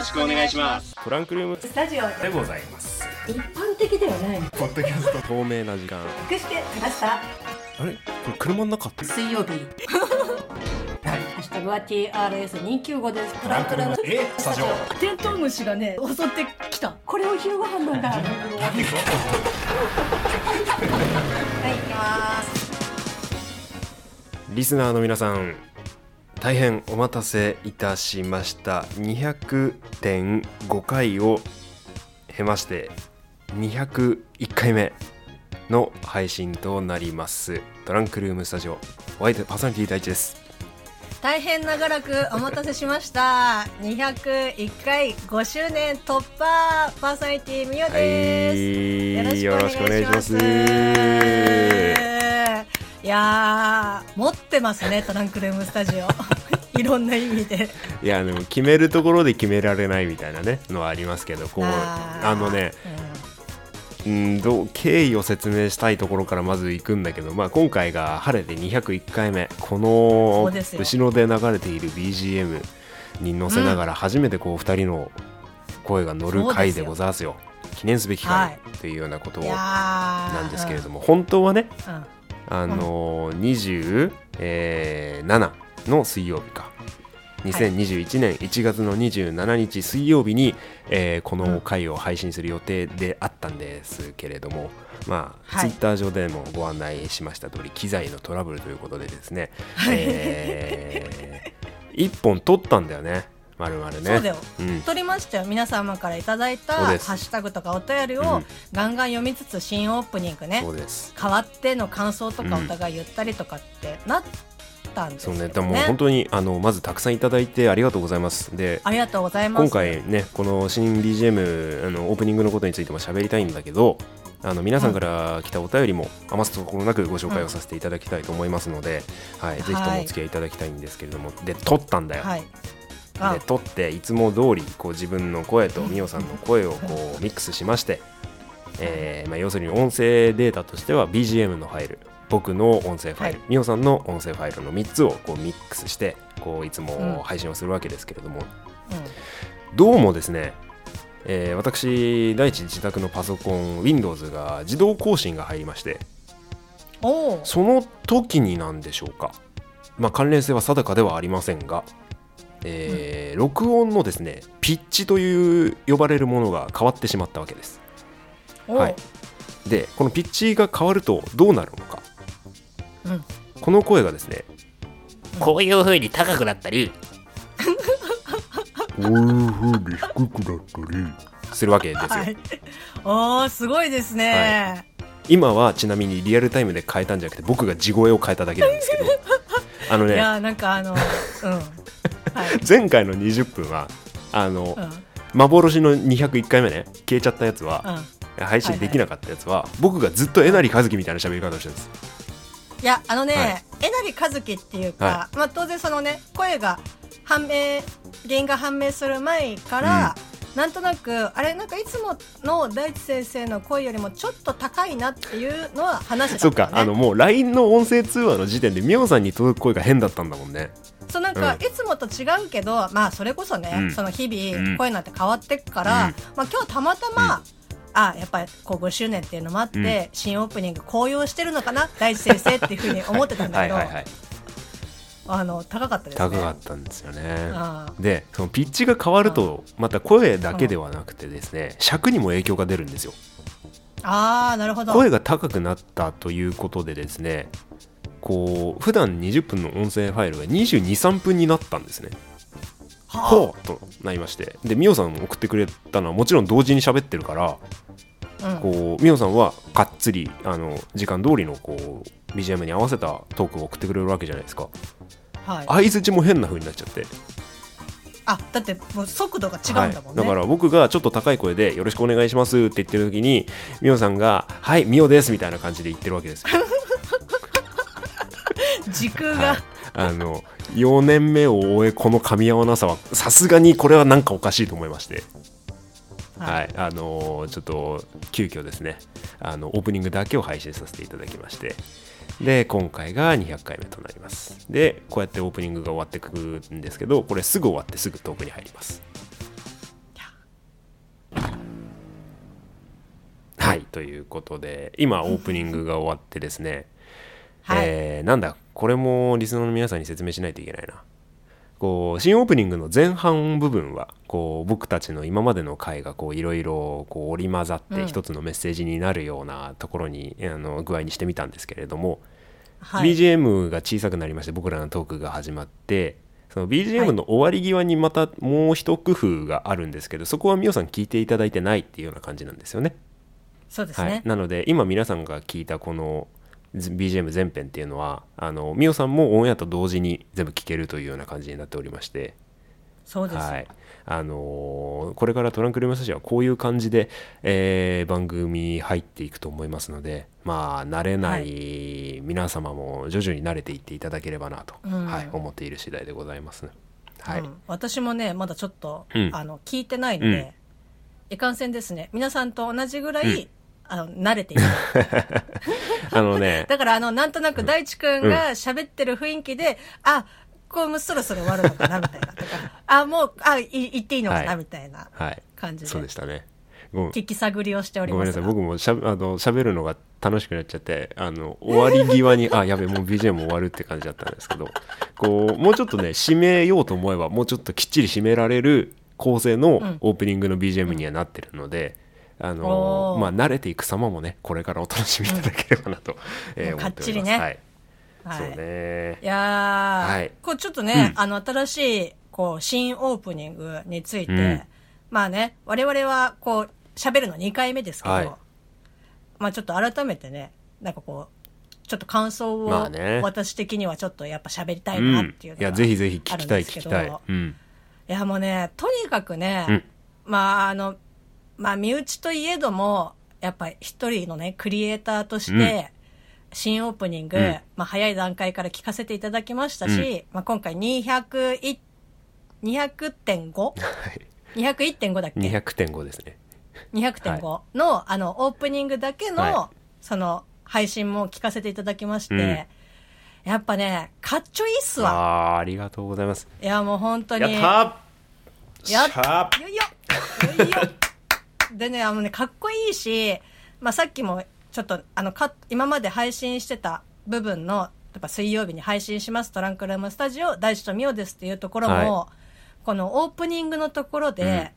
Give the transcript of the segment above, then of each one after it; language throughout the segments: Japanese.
ろしくお願いします。トランクルームスタジオでございます。一般的ではない。ポッドキャスト。透明な時間。隠してきました。あれ？これ車の中？って水曜日。ハッシュタグは TRS295 です。トランクルーム。え？スタジオ。テントウムシがね襲ってきた。これを昼ご飯なんだ。はい行きます。リスナーの皆さん大変お待たせいたしました。200.5回を経まして201回目の配信となります。トランクルームスタジオお相手パーソナリティ第一です。大変長らくお待たせしました。201回5周年突破パーソナリティみよはです、い。よろしくお願いしますいやー持ってますねトランクルームスタジオ。いろんな意味で。いやでも決めるところで決められないみたいなねのはありますけどこうあのね、うんどう経緯を説明したいところからまず行くんだけど、まあ、今回が晴れて201回目こその後ろで流れている BGM に乗せながら初めてこう2人の声が乗る回でございますよ。記念すべき回とい。うようなことなー。んですけれども、本当はねうん。うんあのー27の水曜日か。2021年1月の27日水曜日に、えーこの回を配信する予定であったんですけれども、まあ、はい。ツイッター上でもご案内しました通り機材のトラブルということでですね、え1本撮ったんだよねまるまるねそうだよ。うん。撮りましたよ。皆様からいただいたハッシュタグとかお便りをうん。ガンガン読みつつ新オープニングね変わっての感想とかうん。お互い言ったりとかってなったんですよそうね。でも本当にあのまずたくさんいただいてありがとうございます。でありがとうございます。今回ねこの新 BGM あのオープニングのことについても喋りたいんだけどあの皆さんから来たお便りも余すところなくご紹介をさせていただきたいと思いますので、はい。ぜひともお付き合いいただきたいんですけれども、で撮ったんだよ、はい。あで撮っていつも通りこう自分の声とみおさんの声をこうミックスしまして、えーまあ、要するに音声データとしては BGM のファイル僕の音声ファイル、はみおさんの音声ファイルの3つをこうミックスしてこういつうん。も配信をするわけですけれども、うん。どうもですね、えー私第一自宅のパソコン Windows が自動更新が入りましてその時になんでしょうか。まあ関連性は定かではありませんが、えー録音のですねピッチという呼ばれるものが変わってしまったわけです。おはい。でこのピッチが変わるとどうなるのか。うん。この声がですねこういう風に高くなったり こういう風に低くなったり。するわけですよ、はい。おーすごいですね、今はちなみにリアルタイムで変えたんじゃなくて僕が地声を変えただけなんですけど。あのねいやーなんかあのうん。はい前回の20分はあの、うん。幻の201回目ね消えちゃったやつは、うん。配信できなかったやつは、僕がずっとえなりかずきみたいな喋り方をしてるんです。いやあのね、はい。えなりかずきっていうか、はまあ、当然そのね声が判明原因が判明する前から、なんとなくあれなんかいつもの大地先生の声よりもちょっと高いなっていうのは話してたそっんだよねかあのもう LINE の音声通話の時点でみおさんに届く声が変だったんだもんね。そうなんか、うんいつもと違うけどまあそれこそね、うん。その日うん々声なんて変わってくから、うん。まあ今日たまたま、あやっぱりこう5周年っていうのもあって、うん。新オープニング高揚してるのかな大地先生っていうふうに思ってたんだけど。はいはいはいあの高かったですね。高かったんですよね。でそのピッチが変わるとまた声だけではなくてですね尺にも影響が出るんですよ。あーなるほど。声が高くなったということでですねこう普段20分の音声ファイルが223分になったんですね。はほうとなりまして。でみおさん送ってくれたのはもちろん同時に喋ってるからあ、うん、こうみおさんはがっつりあの時間通りのこう BGM に合わせたトークを送ってくれるわけじゃないですか。はい、相づちも変な風になっちゃって。あだってもう速度が違うんだもんね、はい、だから僕がちょっと高い声で「よろしくお願いします」って言ってる時にみおさんが「はいみおです」みたいな感じで言ってるわけですよ。時空が、はい、あの4年目を終えこの噛み合わなさはさすがにこれはなんかおかしいと思いまして、はい。あのーちょっと急遽ですね。あのオープニングだけを配信させていただきましてで、今回が200回目となります。で、こうやってオープニングが終わってくるんですけど、これすぐ終わってすぐトークに入ります。はい、ということで、今オープニングが終わってですね、はい、えー、なんだ、これもリスナーの皆さんに説明しないといけないな。こう新オープニングの前半部分はこう僕たちの今までの回がいろいろ織り交ざって一つのメッセージになるようなところに、あの具合にしてみたんですけれどもはい。BGM が小さくなりまして僕らのトークが始まってそのは BGM い。の終わり際にまたもう一工夫があるんですけどそこはみおさん聞いていただいてないっていうような感じなんですよね。そうですね、はい、なので今皆さんが聞いたこの BGM 全編っていうのはあのみおさんもオンエアと同時に全部聞けるというような感じになっておりまして、そうです、はい。あのーこれからトランクルームスタジオはこういう感じで、えー番組入っていくと思いますのでまあ慣れない皆様も徐々に慣れていっていただければなと、うん。はい、思っている次第でございます。はい、うん。私もねまだちょっと、うん。あの聞いてないので、いかんせんですね。皆さんと同じぐらい、あの慣れている。あのね だからあのなんとなく大地君が喋ってる雰囲気で、あこうもうそろそろ終わるのかなみたいなとか。あもうあい言っていいのかな、はい。みたいなはい。感じで。そうでしたね。聞き探りをしておりごめんますがなさい。僕もしゃあの喋るのが楽しくなっちゃってあの終わり際にあやべもう BGM 終わるって感じだったんですけどこうもうちょっとね締めようと思えばもうちょっときっちり締められる構成のん。オープニングの BGM にはなってるので、あのおー。まあ慣れていく様もねこれからお楽しみいただければなと、えーもう思っております。かっちりね。はい、はいそうね。い。やー、はい。こうちょっとね、うん。あの新しいこう新オープニングについて、うん。まあね我々はこう喋るの2回目ですけど、はい。まあちょっと改めてねなんかこうちょっと感想を、私的にはちょっとやっぱ喋りたいうんなっていうのがいやぜひぜひ聞きたいあるんですけど聞きたい、うん、いやもうねとにかくね、うん。まああのまあ身内といえどもやっぱ一人のねクリエイターとして、新オープニング、うん。まあ、早い段階から聞かせていただきましたし、まあ、今回200 200.5?201.5 はい、だっけ？200.5ですね。200.5の,、あのオープニングだけの,、はその配信も聞かせていただきまして、うん。やっぱねかっちょいいっすわ。あーありがとうございます。いやもう本当に。やったー。やっしゃーよいよよいよ。でねあのねかっこいいし、まあ、さっきもちょっとあのか今まで配信してた部分のやっぱ水曜日に配信しますトランクルームスタジオ大地とミオですっていうところも、はこのオープニングのところで、うん。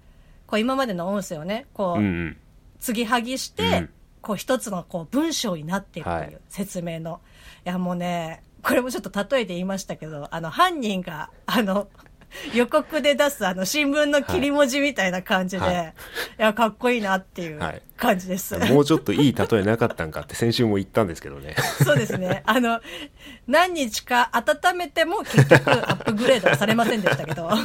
こう今までの音声をねこう、うんうん。継ぎはぎして、うん。こう一つのこう文章になっていくとはい。いう説明の、い、やもうねこれもちょっと例えて言いましたけどあの犯人があの 予告で出すあの新聞の切り文字みたいな感じで、はい。い、やかっこいいなっていうはい。感じです、もうちょっといい例えなかったんかって先週も言ったんですけどね。そうですね。あの何日か温めても結局アップグレードはされませんでしたけど。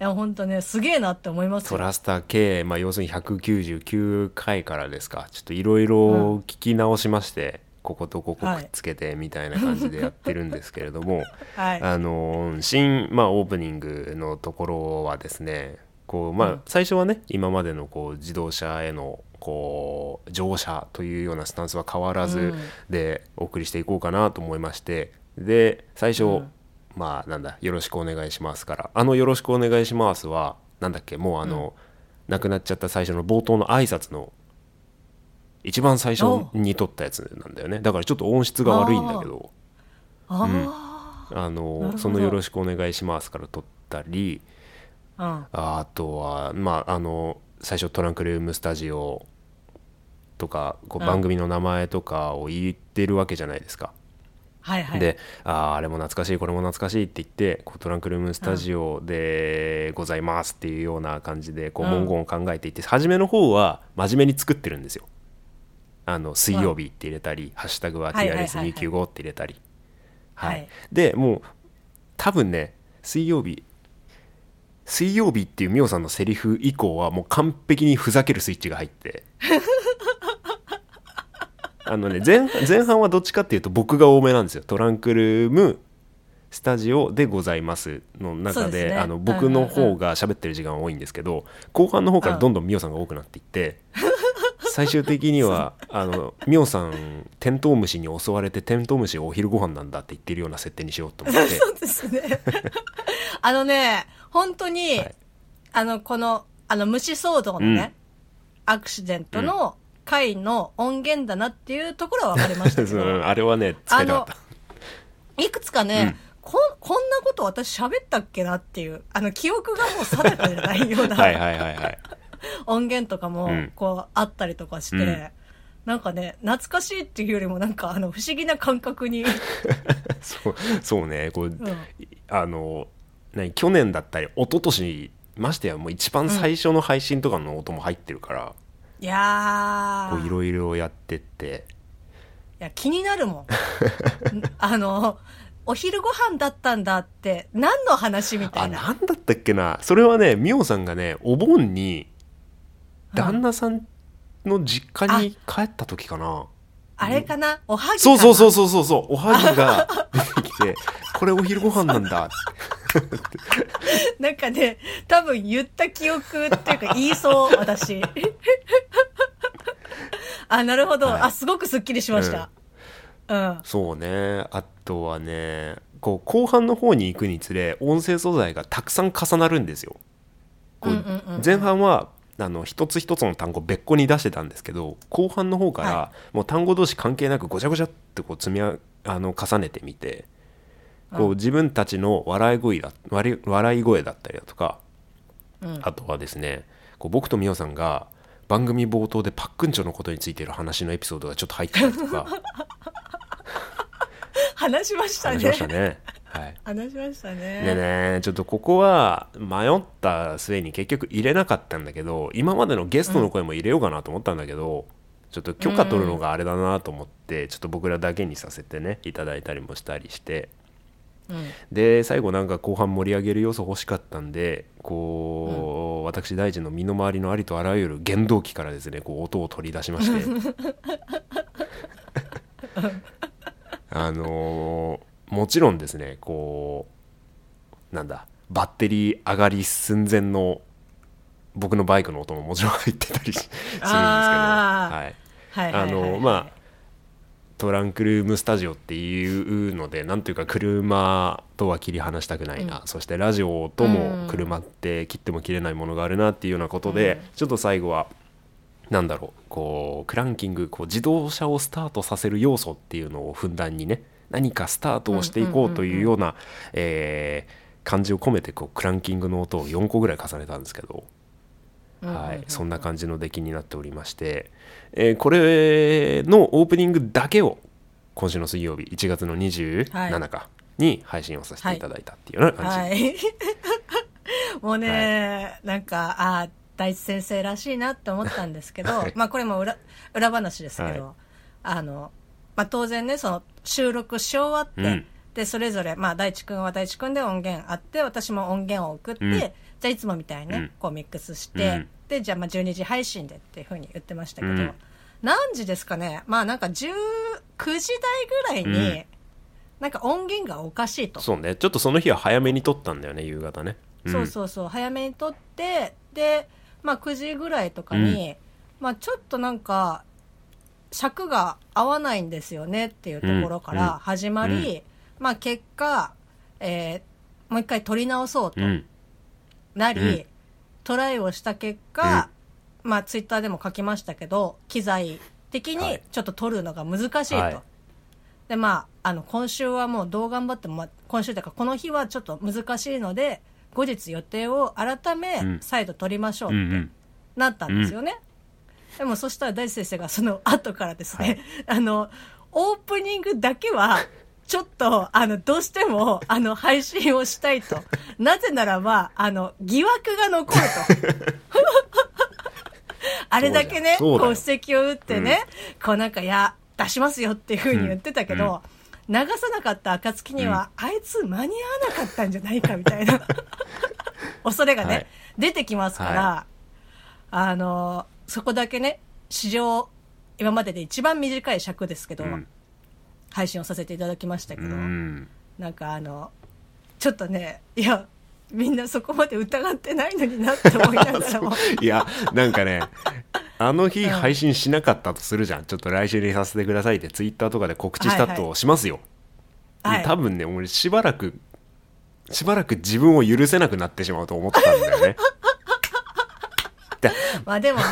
いや本当ねすげえなって思いますよ。トラスター K、まあ、要するに199回からですか。ちょっといろいろ聞き直しまして、こことここくっつけてみたいな感じでやってるんですけれども、はい。あの新、まあ、オープニングのところはですねこう、まあうん。最初はね今までのこう自動車へのこう乗車というようなスタンスは変わらずうん。でお送りしていこうかなと思いましてで最初、うん。まあなんだ「よろしくお願いします」からあの「よろしくお願いしますは」なんだっけもうあの、亡くなっちゃった最初の冒頭の挨拶の一番最初に撮ったやつなんだよねだからちょっと音質が悪いんだけど。ああなるのその「よろしくお願いします」から撮ったりあ、うん、あとはまああの最初トランクルームスタジオとかこううん番組の名前とかを言ってるわけじゃないですか。はいはい。であーあれも懐かしいこれも懐かしいって言ってこうトランクルームスタジオでございますっていうような感じでこううん文言を考えていって、初めの方は真面目に作ってるんですよ。あの水曜日って入れたり、ハッシュタグははいはいはいはい。TRS295 って入れたり。はい。はい。でもう多分ね水曜日水曜日っていうミオさんのセリフ以降はもう完璧にふざけるスイッチが入って。あのね前前半はどっちかっていうと僕が多めなんですよ。トランクルームスタジオでございますの中でね。あの僕の方が喋ってる時間は多いんですけど、後半の方からどんどんミオさんが多くなっていって、最終的にはあのミオさんテントウムシに襲われてテントウムシがお昼ご飯なんだって言ってるような設定にしようと思って。そうですね。あのね、本当に、はい。あの、この、あの、虫騒動のね、アクシデントの回の音源だなっていうところは分かりましたけど、うんあれはね使いたかった。いくつかね、ここんなこと私喋ったっけなっていう、あの、記憶がもう定かじゃないような。はいはいはいはい音源とかもうん、こう、あったりとかして、うん。なんかね、懐かしいっていうよりもなんか、あの、不思議な感覚に、そうそうね。こう、うん。あの何去年だったり一昨年ましてやもう一番最初の配信とかの音も入ってるから、いやー、こういろいろやってって。いや、気になるもん。ん あの、お昼ご飯だったんだって、何の話みたあいな。なんだったっけな。それはねミオさんがねお盆に旦那さんの実家に帰った時かな、あれかな？おはぎそうそうそうそうそうそうおはぎが 出てきてこれお昼ご飯なんだ。なんかね、多分言った記憶っていうか言いそう、私。あ、なるほど。はい。あ、すごくスッキリしました。うん。そうね。あとはねこう後半の方に行くにつれ音声素材がたくさん重なるんですよ。前半はあの一つ一つの単語別個に出してたんですけど後半の方から、はもう単語同士関係なくごちゃごちゃってこう積みああの重ねてみてこう自分たちの笑い声だ笑い笑い声だったりだとか、うんあとはですねこう僕とみおさんが番組冒頭でパックンチョのことについてる話のエピソードがちょっと入ってたりとか 話しましたね。話しましたね。はい。話しましたね。でねちょっとここは迷った末に結局入れなかったんだけど今までのゲストの声も入れようかなと思ったんだけど、ちょっと許可取るのがあれだなと思って、ちょっと僕らだけにさせてねいただいたりもしたりして。うん。で最後なんか後半盛り上げる要素欲しかったんでこう、私大臣の身の回りのありとあらゆる原動機からですねこう音を取り出しまして。あのーもちろんですねこうなんだバッテリー上がり寸前の僕のバイクの音ももちろん入ってたりし するんですけど、はい、あのまあトランクルームスタジオっていうのでなんというか車とは切り離したくないな、そしてラジオとも車って切っても切れないものがあるなっていうようなことで、ちょっと最後はなんだろうこうクランキングこう自動車をスタートさせる要素っていうのをふんだんにね何かスタートをしていこうというようなえー感じを込めてこうクランキングの音を4個ぐらい重ねたんですけど。はい、そんな感じの出来になっておりまして、えーこれのオープニングだけを今週の水曜日1月の27日に配信をさせていただいたっていうような感じ、はい。もうね、なんか、ああ、大地先生らしいなって思ったんですけど、はい。まあこれも裏、裏話ですけど、はい。あの、まあ当然ね、その収録し終わって、うん。で、それぞれ、まあ大地くんは大地くんで音源あって、私も音源を送って、うん。じゃあいつもみたいにね、うん。こうミックスして、うん。で、じゃあまあ12時配信でっていうふうに言ってましたけど、うん。何時ですかねまあなんか19時台ぐらいに、うん。なんか音源がおかしいと。そうね。ちょっとその日は早めに撮ったんだよね夕方ね、ん。そうそうそう早めに撮ってで、まあ、9時ぐらいとかに、まあ、ちょっとなんか尺が合わないんですよねっていうところかうんら始まり、まあ、結果、えーもう一回撮り直そうとうん。なり、うん。トライをした結果、まあ、ツイッターでも書きましたけど機材的にはい。ちょっと撮るのが難しいと。はい。でまあ、あの今週はもうどう頑張っても、まあ、今週というかこの日はちょっと難しいので後日予定を改めうん。再度取りましょうってうんうん。なったんですよね、でもそしたら大地先生がその 後からですね、あのオープニングだけはちょっとあのどうしてもあの配信をしたいと。なぜならばあの疑惑が残ると。あれだけねこう指摘を打ってね、こうなんかいや出しますよっていうふうに言ってたけど、流さなかった暁には、あいつ間に合わなかったんじゃないかみたいな。恐れがね、はい。出てきますから、はあのそこだけね史上今までで一番短い尺ですけど、うん。配信をさせていただきましたけうど、ん。なんかあのちょっとねいやみんなそこまで疑ってないのになって思いながらも。いやなんかねあの日 うん。配信しなかったとするじゃん。ちょっと来週にさせてくださいってツイッターとかで告知したはいはとしますよ、はい。多分ね俺しばらくしばらく自分を許せなくなってしまうと思ったんだよね まあでもね、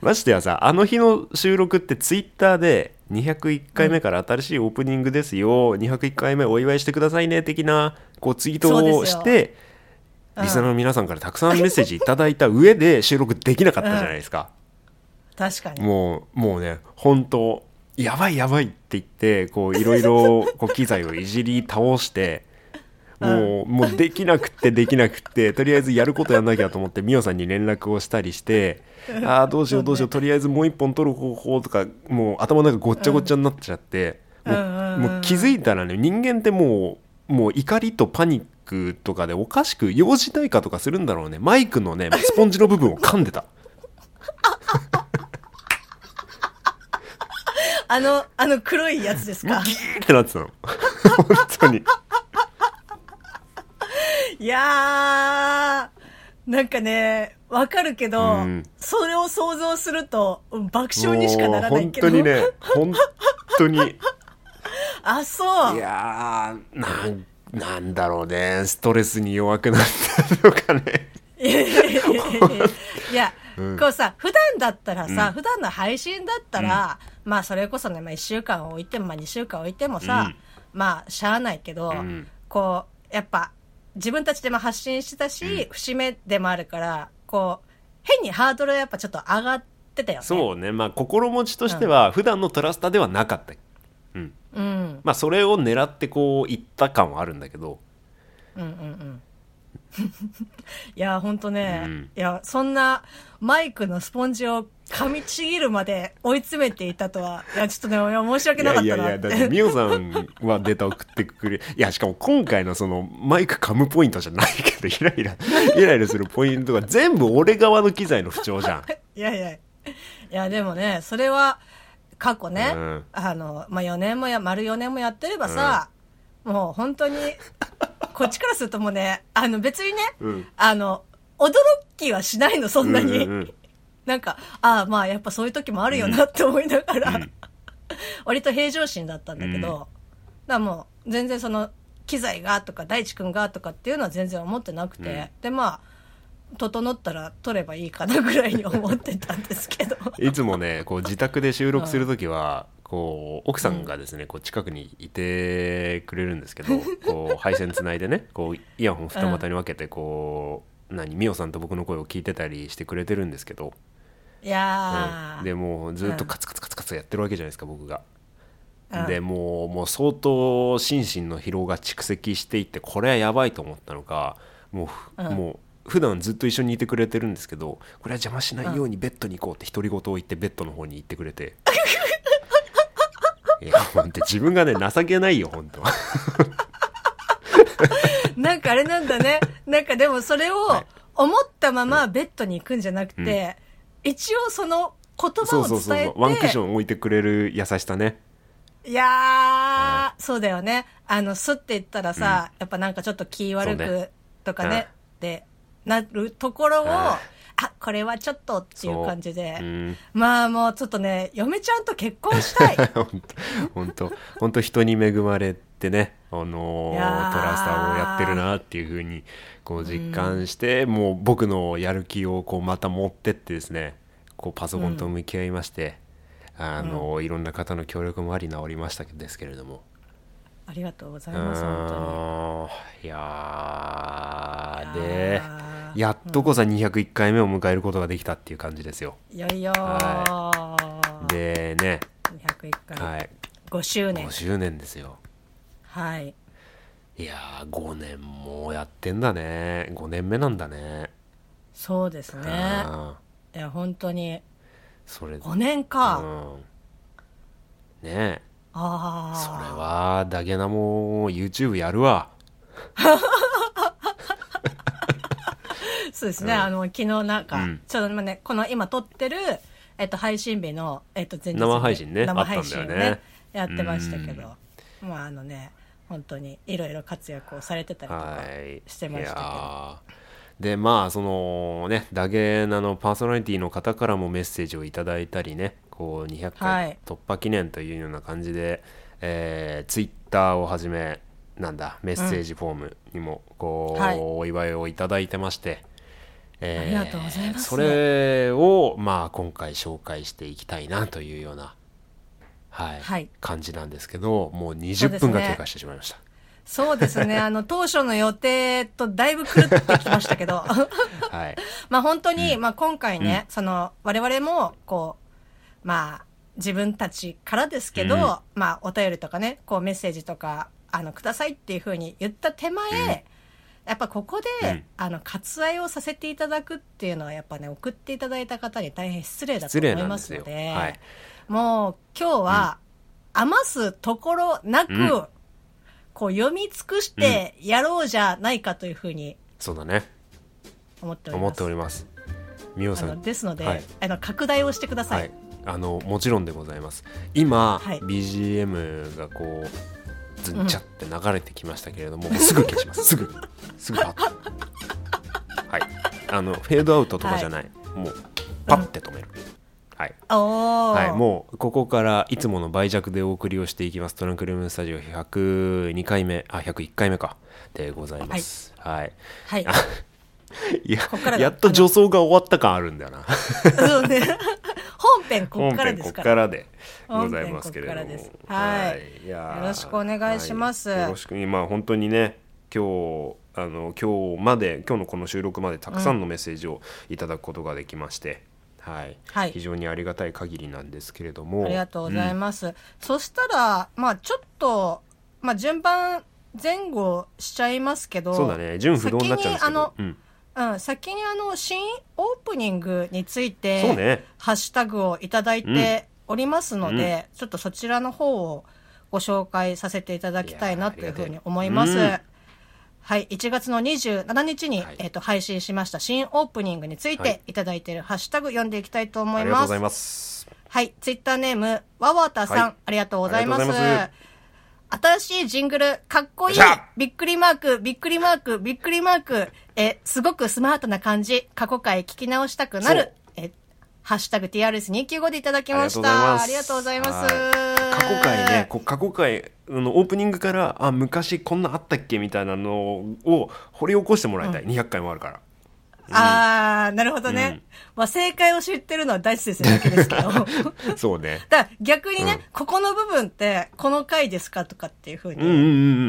ましてやさあの日の収録ってツイッターで201回目から新しいオープニングですよ、201回目お祝いしてくださいね的なこうツイートをしてリスナーの皆さんからたくさんメッセージいただいた上で収録できなかったじゃないですか、うん、確かに。もうもうね本当やばいやばいって言ってこういろいろこう機材をいじり倒してもうもうできなくってできなくってとりあえずやることやんなきゃと思ってミオさんに連絡をしたりしてああどうしようどうしようとりあえずもう一本取る方法とかもう頭の中ごっちゃごっちゃになっちゃって、もうもう気づいたらね人間ってもうもう怒りとパニックとかでおかしく用事ないかとかするんだろうね。マイクのねスポンジの部分を噛んでた。あの、あの黒いやつですか？ギーってなってたの。本当に いやー、なんかね、わかるけど、うん。それを想像するとうん爆笑にしかならないけど。本当にね本当に。あ、そう。いやーなんなんだろうね。ストレスに弱くなったのかね。いや うん。こうさ、普段だったらさ、うん。普段の配信だったら、まあそれこそね、まあ1週間置いても、まあ2週間置いてもさ、うん。まあしゃあないけど、ん。こう、やっぱ、自分たちでも発信してたし、節目でもあるから、こう、変にハードルがやっぱちょっと上がってたよね。そうね。まあ心持ちとしては普段のトラスタではなかった。うん。うん。まあそれを狙ってこういった感はあるんだけど。うんうんうん。いや、ほんとね、うん。いや、そんなマイクのスポンジを噛みちぎるまで追い詰めていたとは、いや、ちょっとね、いや申し訳いやいやいなかったなって。やだってミオさんはデータ送ってくれ いやしかも今回のそのマイク噛むポイントじゃないけどイライラ イライラするポイントが全部俺側の機材の不調じゃん。いやいや、いや、でもね、それは、過去ね、うん。あの、まあ、4年もや、丸4年もやってればさ、もう本当に、こっちからするともうね、あの別にね、うん。あの、驚きはしないの、そんなに。うんうんうんなんか、ああ、まあやっぱそういう時もあるよなって思いながら、うん。割と平常心だったんだけど、うん。だからもう全然その機材がとか大地君がとかっていうのは全然思ってなくて、うん。でまあ整ったら撮ればいいかなぐらいに思ってたんですけど。いつもねこう自宅で収録する時は、こう奥さんがですねこう近くにいてくれるんですけど、こう配線つないでねこうイヤホン二股に分けてこう、何ミオさんと僕の声を聞いてたりしてくれてるんですけど、いやー、うん。でもうずっとカツカツカツカツやってるわけじゃないですか僕が。うん。でもうもう相当心身の疲労が蓄積していってこれはやばいと思ったのかもうふ、うん。もう普段ずっと一緒にいてくれてるんですけどこれは邪魔しないようにベッドに行こうって独り言を言ってベッドの方に行ってくれて。いや本当自分がね情けないよ本当 なんかあれなんだね。なんかでもそれをはい。思ったままベッドに行くんじゃなくて、一応その言葉そうそうそうを伝えてそう。ワンクッション置いてくれる優しさね。いやー、そうだよね。あの、すって言ったらさ、やっぱなんかちょっと気悪くとかね、ってなるところを、はあ、これはちょっとっていう感じで、うん。まあもうちょっとね、嫁ちゃんと結婚したい。本当本当本当人に恵まれてねあのトラスターをやってるなっていう風にこう実感して、もう僕のやる気をこうまた持ってってですねこうパソコンと向き合いまして、あのーいろんな方の協力もあり治りましたですけれども。ありがとうござういます、いや。でやっとこそ201回目を迎えることができたっていう感じですよ。いよいよはー、でね、201回、はい、5周年5。周年ですよ。はい。いやー5年もやってんだね。5年目なんだね。そうですね。あいや、本当に、ーそれ5年か。うん。ね。えああ。それはダゲナも YouTube やるわ。そうですね、あの、昨日なんか、うん。ちょうど今ね、この今撮ってる、えっと、配信日の、えっと、前日に生配信ね。生配信をあったんだよね。やってましたけど、まあ、あのね、本当にいろいろ活躍をされてたりとかはい。してましたけど、いやー。でまあそのねダゲナのパーソナリティの方からもメッセージをいただいたりねこう200は回い。突破記念というような感じで、えー、ツイッターをはじめなんだメッセージフォームにもこう、はい。お祝いをいただいてまして、えーありがとうございます。それをまあ今回紹介していきたいなというようなはい、はい。感じなんですけどもうそう20ですね。分が経過してしまいました、そうですね。あの、当初の予定とだいぶ狂ってきましたけど。はい。まあ本当に、まあ今回ね、その、我々も、こう、まあ、自分たちからですけど、うん。まあお便りとかね、こうメッセージとか、あの、くださいっていうふうに言った手前、やっぱここで、うん。あの、割愛をさせていただくっていうのは、やっぱね、送っていただいた方に大変失礼だと思いますので、はいもう今日は、余すところなく、うん。こう読み尽くしてやろうじゃないかというふうにそうだね。思っており思ってます。おります。みおさん。ですので、はい。あの拡大をしてください。はい、あのもちろんでございます。今、はい。BGM がこうズンチャって流れてきましたけれども、もうすぐ消します。すぐ。すぐパッと。はい。あのフェードアウトとかじゃない、もうパッて止める、はい。はい、もうここからいつもの倍弱でお送りをしていきます。トランクルームスタジオ102回目あ101回目かでございます。はい、はい。い、やこっからだやっと助走が終わった感あるんだよな。そうね。本編こっからですか。かららでございますけれども。はい。い。やーよろしくお願いします。はい。よろしく。まあ本当にね今日あの今日まで今日のこの収録までたくさんのメッセージをいただくことができまして、はい、はい。非常にありがたい限りなんですけれども。ありがとうございます。そしたら、まあちょっと、まあ順番前後しちゃいますけど、そうだね。純不動になっちゃうんですけど。先にうんあの、うん、先にあの、新オープニングについて、そうね。ハッシュタグをいただいておりますので、ちょっとそちらの方をご紹介させていただきたいなというふうに思います。はい、1月の27日に、はいえっ、と、配信しました新オープニングについはいていただいているハッシュタグ読んでいきたいと思いますありがとうござい。ますはい、ツイッターネーム、わわたさん、はいありがとうございます。新しいジングル、かっこいいびっくりマーク、びっくりマーク、びっくりマーク。え、すごくスマートな感じ。過去回聞き直したくなる。え、ハッシュタグ TRS295 でいただきました。ありがとうございます。はい。過去回ね過去回あのオープニングからあ昔こんなあったっけみたいなのを掘り起こしてもらいたい、200回もあるから。あー、なるほどね。うん。まあ、正解を知ってるのは大地先生だけですけど。そうね。ら逆にね、うん。ここの部分って、この回ですかとかっていうふうに、うんうんう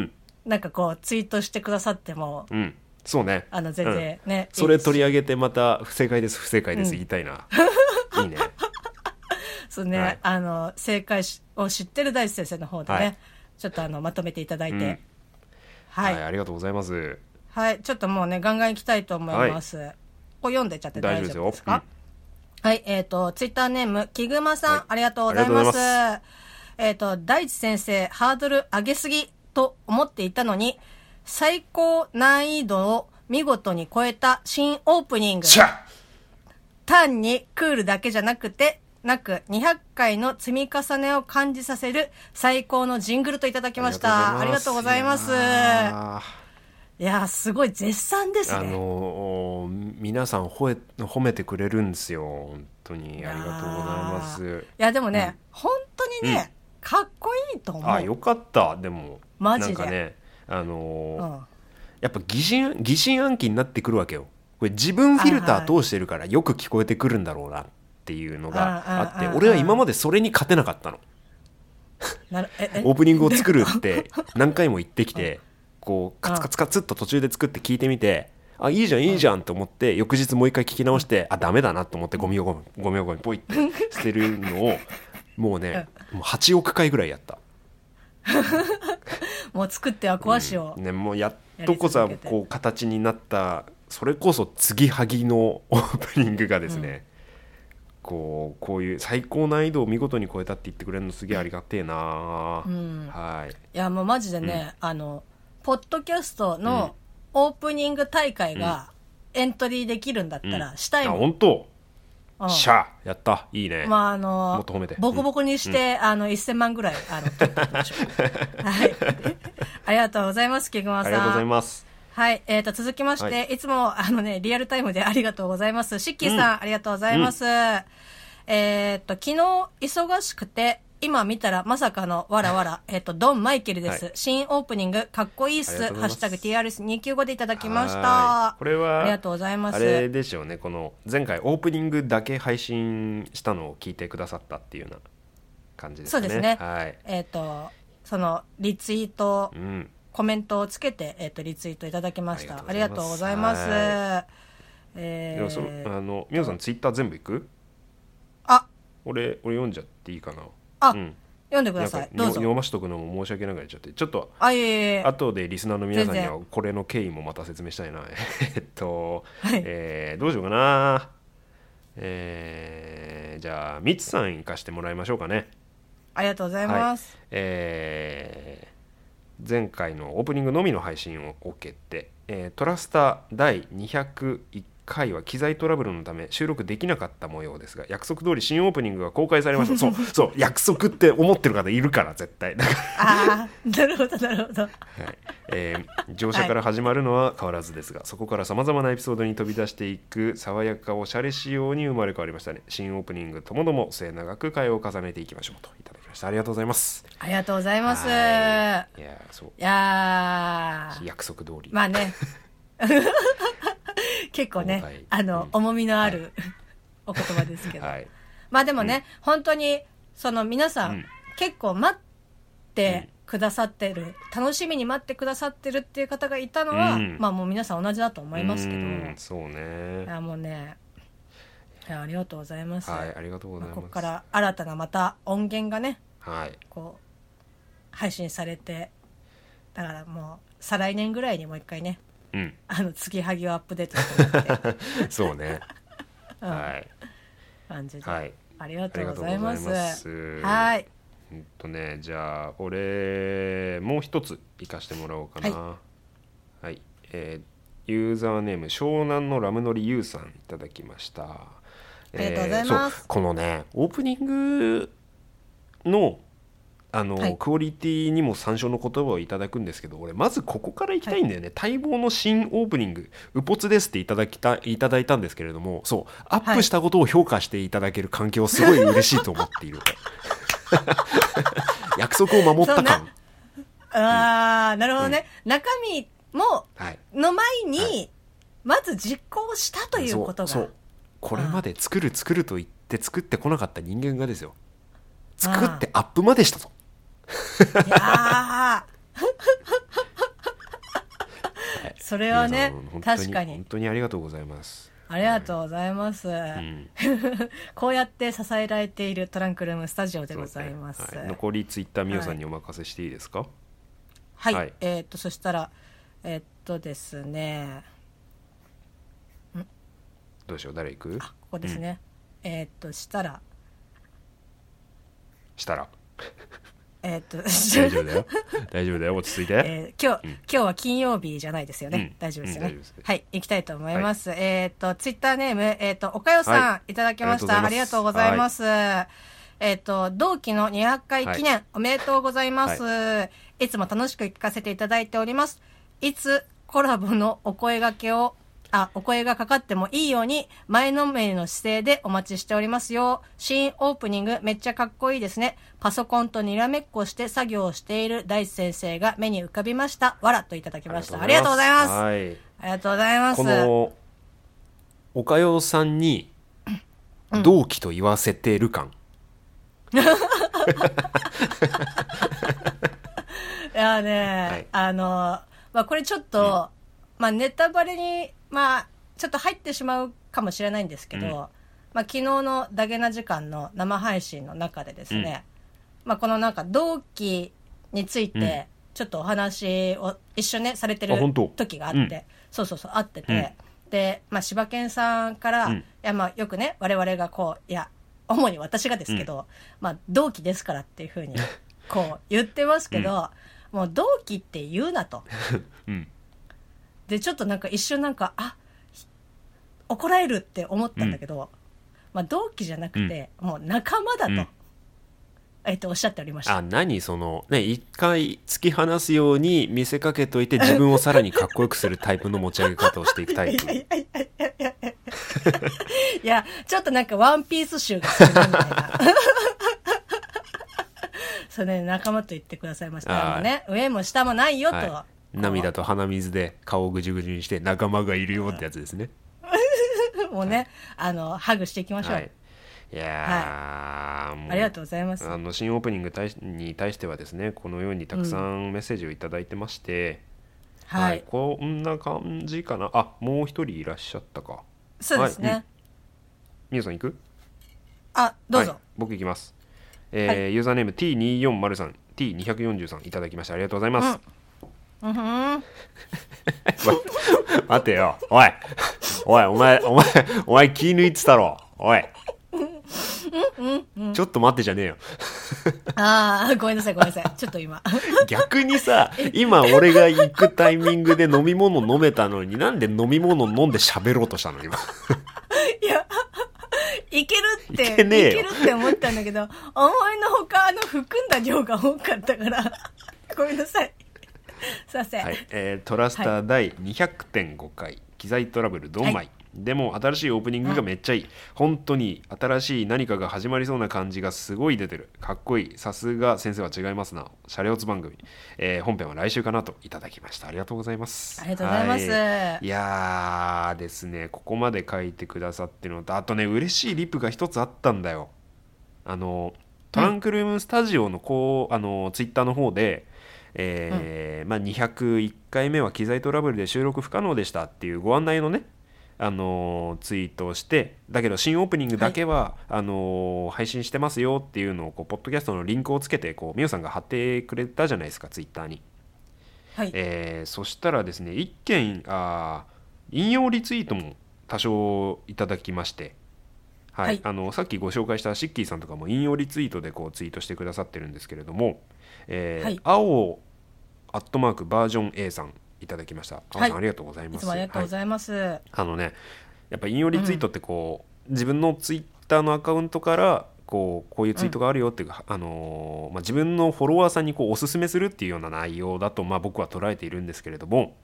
んなんかこう、ツイートしてくださっても、うん。うんそうね。あの、全然ね。それ取り上上げてまた不正解です不正解です、言いたいな いいね。そうね、はい。あの、正解しを知ってる大地先生の方でね、はい。ちょっとあの、まとめていただいて、うん。は、はい、はい、ありがとうございます。ちょっともうね、ガンガン行きたいと思います。こう読んでっちゃって大大丈夫ですよ丈夫ですかはい、えっ、と、ツイッターネーム、きぐまさん、はい。ありがとうございます。えっ、と、大地先生、ハードル上げすぎと思っていたのに、最高難易度を見事に超えた新オープニング。単にクールだけじゃなくて、なく200回の積み重ねを感じさせる最高のジングルといただきました。ありがとうございます。いやすごい絶賛ですーあね。のー皆さん褒め褒めてくれるんですよ。本当に。ありがとうございます。いや、でもね、本当にね、かっこいいと思う。あよかった。でもマジで。なんかねあのーうん。やっぱ疑心疑心暗鬼になってくるわけよこれ自分フィルター通してるからよく聞こえてくるんだろうなっていうのがあってうんうんうん俺は今までそれに勝てなかったの。オープニングを作るって 何回も言ってきてこうカツカツカツっと途中で作って聞いてみてあいいじゃんいいじゃんと思って翌日もう一回聞き直してあダメだなと思ってゴミをゴミゴミをゴミポイって 捨てるのをもうねもう8億回ぐらいやった。もう作っては壊しを。ね、もうやっとこそこう形になったそれこそ継ぎはぎの オープニングがですね、こうこういう最高難易度を見事に超えたって言ってくれるのすげえありがてえな、ん。はい。いや、もうマジでね、あの、ポッドキャストのオープニング大会がエントリーできるんだったら、したいあもん。本当、うん。しゃやった。いいね、まあ、あのもっと褒めて。ボコボコにして、あの、1000万ぐらい、あの。はい。ありがとうございます、キグマさん。ありがとうございますはい。えー、と、続きまして、、はいつも、あのね、リアルタイムでありがとうございます。シッキーさん、ありがとうございます。えー、と、昨日、忙しくて、今見たらまさかのわらわら、えっと、ドン・マイケルです。はい新オープニング、かっこいいっす。ハッシュタグ TRS295 でいただきましはた。いこれはありがとうございます。あれでしょうねこの前回オープニングだけ配信したのを聞いてくださったっていうような感じですねそうですねはいえっ、と、その、リツイート、うんコメントをつけて、えっ、と、リツイートいただきました。あありがとうございます。す。はえでもそのー、あの皆さんツイッター全部いく？あ、俺俺読んじゃっていいかな。あ。うん、読んでください。どうぞ。読ましとくのも申し訳なくなっちゃってちょっと。あ、いえいえいえ。後でリスナーの皆さんには全これの経緯もまた説明したいな。えっと、はいえーどうしようかな。えーじゃあミツさん行かしてもらいましょうかね。ありがとうございます。えー前回のオープニングのみの配信を受けて、えートラスター第201回は機材トラブルのため収録できなかった模様ですが約束通り新オープニングが公開されました。そう そう約束って思ってる方いるから絶対。だからああ、なるほど、なるほど。はい。えー乗車から始まるのは変わらずですが、そこからさまざまなエピソードに飛び出していく爽やかおしゃれ仕様に生まれ変わりましたね。新オープニングともども末永く会を重ねていきましょうといただきました。ありがとうございます。ありがとうございます。はい。いやいやそうー。約束通り、まあね。結構ねあの、うん。重みのある、お言葉ですけど。はい。まあでもね、本当に、その皆さん、うん。結構待ってくださってる、楽しみに待ってくださってるっていう方がいたのは、うん。まあもう皆さん同じだと思いますけど、うんそうね。いやもうね、ありがとうございます。はいありがとうございます。まあここから新たなまた音源がね、はい。こう、配信されて、だからもう、再来年ぐらいにもう一回ね、うん。あの、継ぎはぎをアップデート そうね。うん。はい。感じで。はい。ありがとうございます。はい。うんとねじゃあ俺もう一つ行かしてもらおうかな。はい、えーユーザーネーム湘南のラムノリユウさんいただきました。ありがとうございます。このねオープニングのあの、はい。クオリティにも参照の言葉をいただくんですけど俺まずここから行きたいんだよね、待望の新オープニング「ウポツです」っていただきたいただいたんですけれどもそうアップしたことを評価していただける環境をすごい嬉しいと思っている。約束を守った感。ああ、なるほどね。中身も、はい。の前に、はまず実行したということが。そうこれまで作る作ると言って作ってこなかった人間がですよ。作ってアップまでしたといやー。それはね確かに。本当にありがとうございます。ありがとうございます、うん。こうやって支えられているトランクルームスタジオでございます。ね。はい。残りツイッターみおさんにお任せしていいですか、はい、はい。えーっとそしたらえーっとですね。どうしよう？誰行く？あここですね、えーっとしたら。したらえーっと大丈夫だよ大丈夫だよ落ち着いて、えー今日、今日は金曜日じゃないですよね。うん大丈夫ですよね。うんはい、行きたいと思います。えっ、と、ツイッターネーム、えっ、と、おかよさん、、はいただきました。あありがとうございます。えっ、と、同期の200回記念、おめでとうございます、い。つも楽しく聞かせていただいております。いつコラボのお声掛けをあ、お声がかかってもいいように、前のめりの姿勢でお待ちしておりますよ。新オープニングめっちゃかっこいいですね。パソコンとにらめっこして作業をしている大地先生が目に浮かびました。わらといただきました。ありがとうございます。はい、ありがとうございます。このおかよさんに同期と言わせてる感、いやね、はいあの、まあ、これちょっと、まあ、ネタバレに、まあ、ちょっと入ってしまうかもしれないんですけど、うん。まあ、昨日のダゲな時間の生配信の中でですね、まあ、このなんか同期についうん。て、ちょっとお話を一緒ね、されてる時があって、うん。そうそうそう、あってて、で、まあ、柴犬さんから、うん。いや、まあ、よくね、我々がこう、いや、主に私がですけど、まあ、同期ですからっていうふうに、こう、言ってますけど、もう同期って言うなと。うんで、ちょっとなんか一瞬なんか、あ、ひ怒られるって思ったんだけど、まあ、同期じゃなくて、もう仲間だと、うん。えっと、おっしゃっておりました。あ何そのね一回突き放すように見せかけといて自分をさらにかっこよくするタイプの持ち上げ方をしていくタイプいやちょっとなんかワンピース集が好きなみたいな。それで仲間と言ってくださいました。ね上も下もないよと、はい、涙と鼻水で顔をぐじゅぐじゅにして仲間がいるよってやつですね。もうねあのハグしていきましょう、はい。いやー、もうありがとうございます。あの新オープニングに対してはですねこのようにたくさんメッセージをいただいてまして、はい、こんな感じかな。あもう一人いらっしゃったか。そうですね、はいうん。さん行く？あどうぞ、はい、僕行きます、えーユーザーネーム T240 T243 いただきましたありがとうございます、うんふん。待てよ。おい。おいお前お前お前気抜いてたろ。おい。ちょっと待ってじゃねえよ。ああごめんなさいごめんなさい。ちょっと今。逆にさ今俺が行くタイミングで飲み物飲めたのになんで飲み物飲んで喋ろうとしたの今？いやいけるっていけねえよ。いけるって思ったんだけど思いのほかあの含んだ量が多かったから。ごめんなさいすいません、はい、えートラスター第200.5回、機材トラブルドンマイ、はい。でも新しいオープニングがめっちゃいい、本当に新しい何かが始まりそうな感じがすごい出てる。かっこいい。さすが先生は違いますな。シャレオツ番組、えー本編は来週かなといただきました。ありがとうございます。ありがとうございます。はい。いやーですね。ここまで書いてくださってるのとあとね嬉しいリプが一つあったんだよ。あのトランクルームスタジオのこうあのツイッターの方で、えーまあ、201回目は機材トラブルで収録不可能でしたっていうご案内のねあのツイートをしてだけど新オープニングだけは、あの配信してますよっていうのをこうポッドキャストのリンクをつけてこうみおさんが貼ってくれたじゃないですかツイッターに。はい、えーそしたらですね一件あー引用リツイートも多少いただきまして、はい。はい。あのさっきご紹介したシッキーさんとかも引用リツイートでこうツイートしてくださってるんですけれども、えーはい。青アットマークバージョン A さんいただきました。はい。ありがとうございます。ありがとうございます、あのねやっぱ引用リツイートってこう、自分のツイッターのアカウントからこうこういうツイートがあるよっていうか、あのーまあ、自分のフォロワーさんにこうおすすめするっていうような内容だと、まあ、僕は捉えているんですけれども、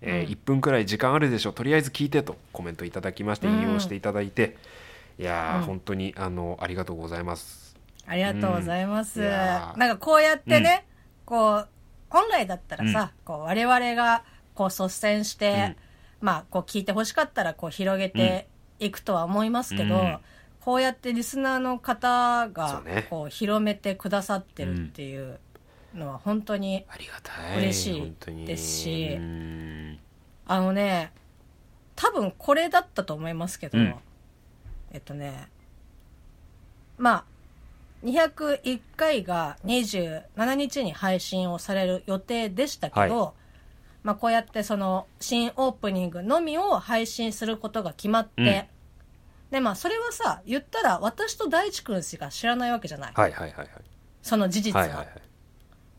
えーうん。1分くらい時間あるでしょとりあえず聞いてとコメントいただきましてうん。引用していただいて、いやー、うん。本当にあのありがとうございます。ありがとうございます、なんかこうやってね、こう本来だったらさ、こう我々がこう率先して、まあこう聞いてほしかったらこう広げていくとは思いますけど、うん。こうやってリスナーの方そがこう広めてくださってるっていうのは本当に嬉しいですしうん。あのね多分これだったと思いますけど、うん。えっとねまあ201回が27日に配信をされる予定でしたけど、はまあ、こうやってその新オープニングのみを配信することが決まって、うん。でまあそれはさ言ったら私と大地君しか知らないわけじゃない、はいはいはいはい。その事実は,、はいはいはい。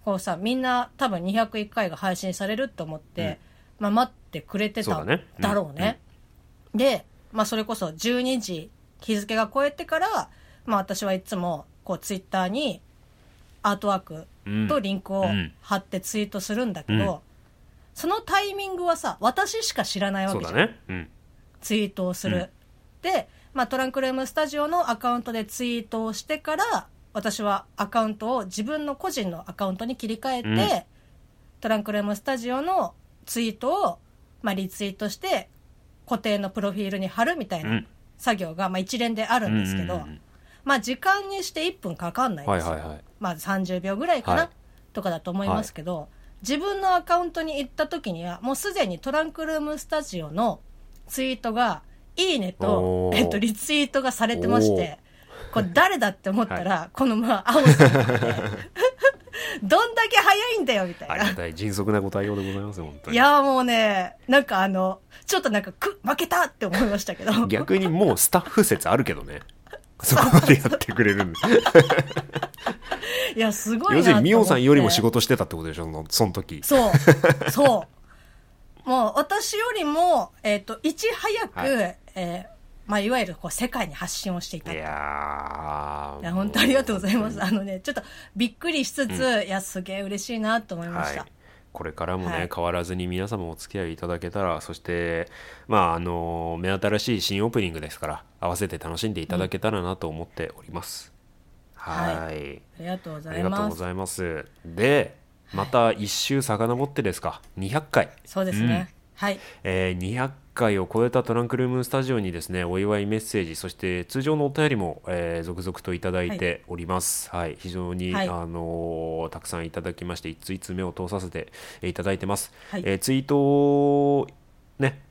こうさみんな多分201回が配信されると思って、まあ、待ってくれてただね。うん。だろうね。で、まあ、それこそ12時日付が超えてから、まあ、私はいつもこうツイッターにアートワークとリンクをうん。貼ってツイートするんだけど、うん。そのタイミングはさ私しか知らないわけじゃん、だね。うん。ツイートをする。うん。で、まあ、トランクルームスタジオのアカウントでツイートをしてから私はアカウントを自分の個人のアカウントに切り替えて、うん。トランクルームスタジオのツイートを、まあ、リツイートして固定のプロフィールに貼るみたいうなん。作業が、まあ、一連であるんですけど、うんうんうんまあ、時間にして1分かかんないんですよ、はいはいはい。まあ、30秒ぐらいかな、はい。とかだと思いますけど、自分のアカウントに行った時にはもうすでにトランクルームスタジオのツイートが「いいねと」えっと、リツイートがされてましてこれ誰だって思ったら、このまあ青さんでどんだけ早いんだよみたいな。ありが。たい迅速なご対応でございますよ本当に。いやーもうねなんかあのちょっとなんかく負けたって思いましたけど。逆にもうスタッフ説あるけどねそこまでやってくれるんでいやすごいな要するにミオと思ってさんよりも仕事してたってことでしょ？そのその時。そう、そう。もう私よりも、えっ、と、いち早く、はい。えーまあ、いわゆるこう世界に発信をしていた。いいや、やー本当ありがとうございます。あのね、ちょっとびっくりしつつ、いや、すげえ嬉しいなと思いました。はい、これからもね、はい。変わらずに皆様お付き合いいただけたらそしてまああの目新しい新オープニングですから合わせて楽しんでいただけたらなと思っております、はい、ありがとうござありがとういますございます。でまた一周遡ってですか？200回。そうですね、はい。えー200回を超えたトランクルームスタジオにですねお祝いメッセージそして通常のお便りも、えー続々といただいております、はい。非常に、はい。あのーたくさんいただきまして一通一通目を通させてえーいただいてます、はい。えーツイートをね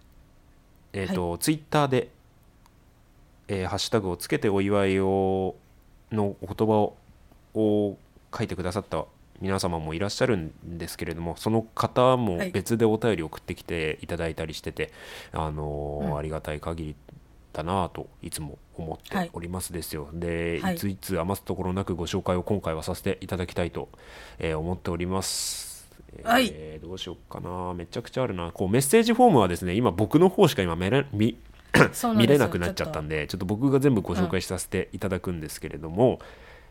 えっ、と、ツイッターで、えーハッシュタグをつけてお祝いをのお言葉をを書いてくださった皆様もいらっしゃるんですけれどもその方もはい。別でお便り送ってきていただいたりしてて、あのーうん。ありがたい限りだなぁといつも思っておりますですよ、で、はい。い、ついつ余すところなくご紹介を今回はさせていただきたいと、えー思っております、えーはいどうしようかな。めちゃくちゃあるな。こうメッセージフォームはですね今僕の方しか今見れ見見れなくなっちゃったんでちょっと僕が全部ご紹介させていただくんですけれども、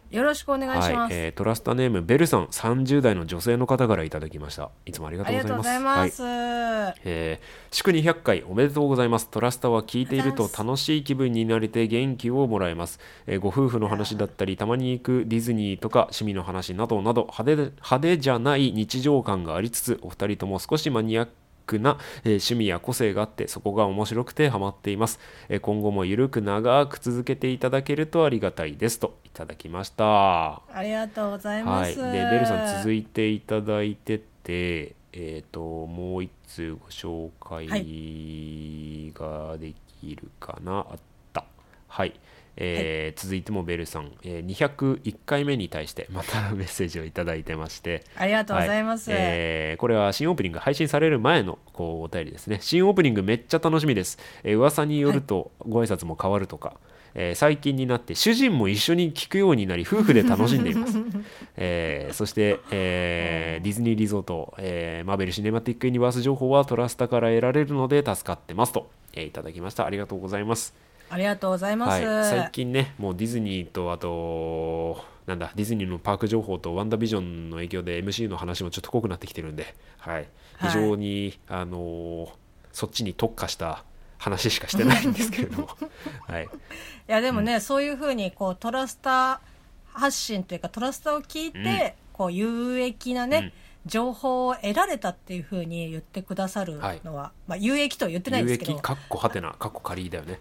よろしくお願いします、はいえートラスタネームベルさん30代の女性の方からいただきました。いつもありがとうございます。ざいます、はい。えー祝200回おめでとうございます。トラスタは聞いていると楽しい気分になれて元気をもらえます、えーご夫婦の話だったりたまに行くディズニーとか趣味の話などなど派手で派手じゃない日常感がありつつお二人とも少しマニアックな、えー趣味や個性があってそこが面白くてハマっています、えー今後もゆるく長く続けていただけるとありがたいです。といただきました。ありがとうございまはい、す、でベルさん続いていただいてて、えっ、ともう一通ご紹介ができるかな、あった。はい、えー続いてもベルさん、えー201回目に対してまたメッセージをいただいてまして。ありがとうございます、はい。えーこれは新オープニング配信される前のこうお便りですね。新オープニングめっちゃ楽しみです、えー噂によるとご挨拶も変わるとか、えー最近になって主人も一緒に聞くようになり夫婦で楽しんでいます、えーそして、えーディズニーリゾート、えーマーベル・シネマティック・ユニバース情報はトラスタから得られるので助かってますと、えーいただきました。ありがとうございますありがとうございます、はい、最近ねもうディズニーとあとなんだディズニーのパーク情報とワンダービジョンの影響で MC の話もちょっと濃くなってきてるんで、はい、非常に、あのーそっちに特化した話しかしてないんですけれども、はい、いやでもね、そういうふうにこうトラスタ発信というかトラスタを聞いて、うん。こう有益なね、情報を得られたっていうふうに言ってくださるのは、まあ有益とは言ってないですけど益かっこはてなかっこ仮だよね。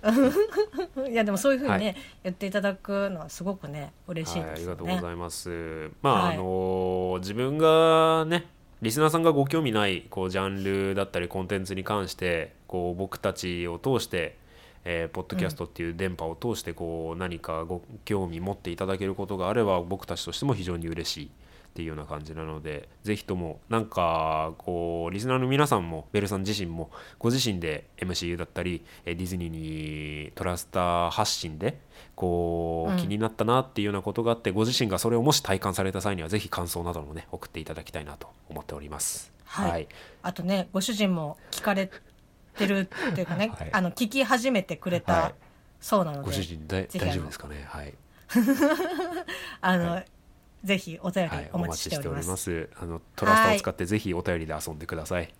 いやでもそういうふうにね、はい言っていただくのはすごくね嬉しいはい、あですよりがとうごね。ざいます。まあ、はいあのー自分がね、リスナーさんがご興味ないこうジャンルだったりコンテンツに関して、こう僕たちを通して、えーポッドキャストっていう電波を通してこう何かご興味持っていただけることがあれば僕たちとしても非常に嬉しいっていうような感じなのでぜひともなんかこうリスナーの皆さんもベルさん自身もご自身で MCU だったりえーディズニーにトラスター発信でこう、うん気になったなっていうようなことがあってご自身がそれをもし体感された際にはぜひ感想などもね送っていただきたいなと思っております。はいあとねご主人も聞かれてるっていうかね、はいあの聞き始めてくれはいたそうなので、ご主人大丈夫ですかね？はい。あの、はぜひお便りはい、お待ちしております。ます。あのトラスタを使ってぜひお便りで遊んでください。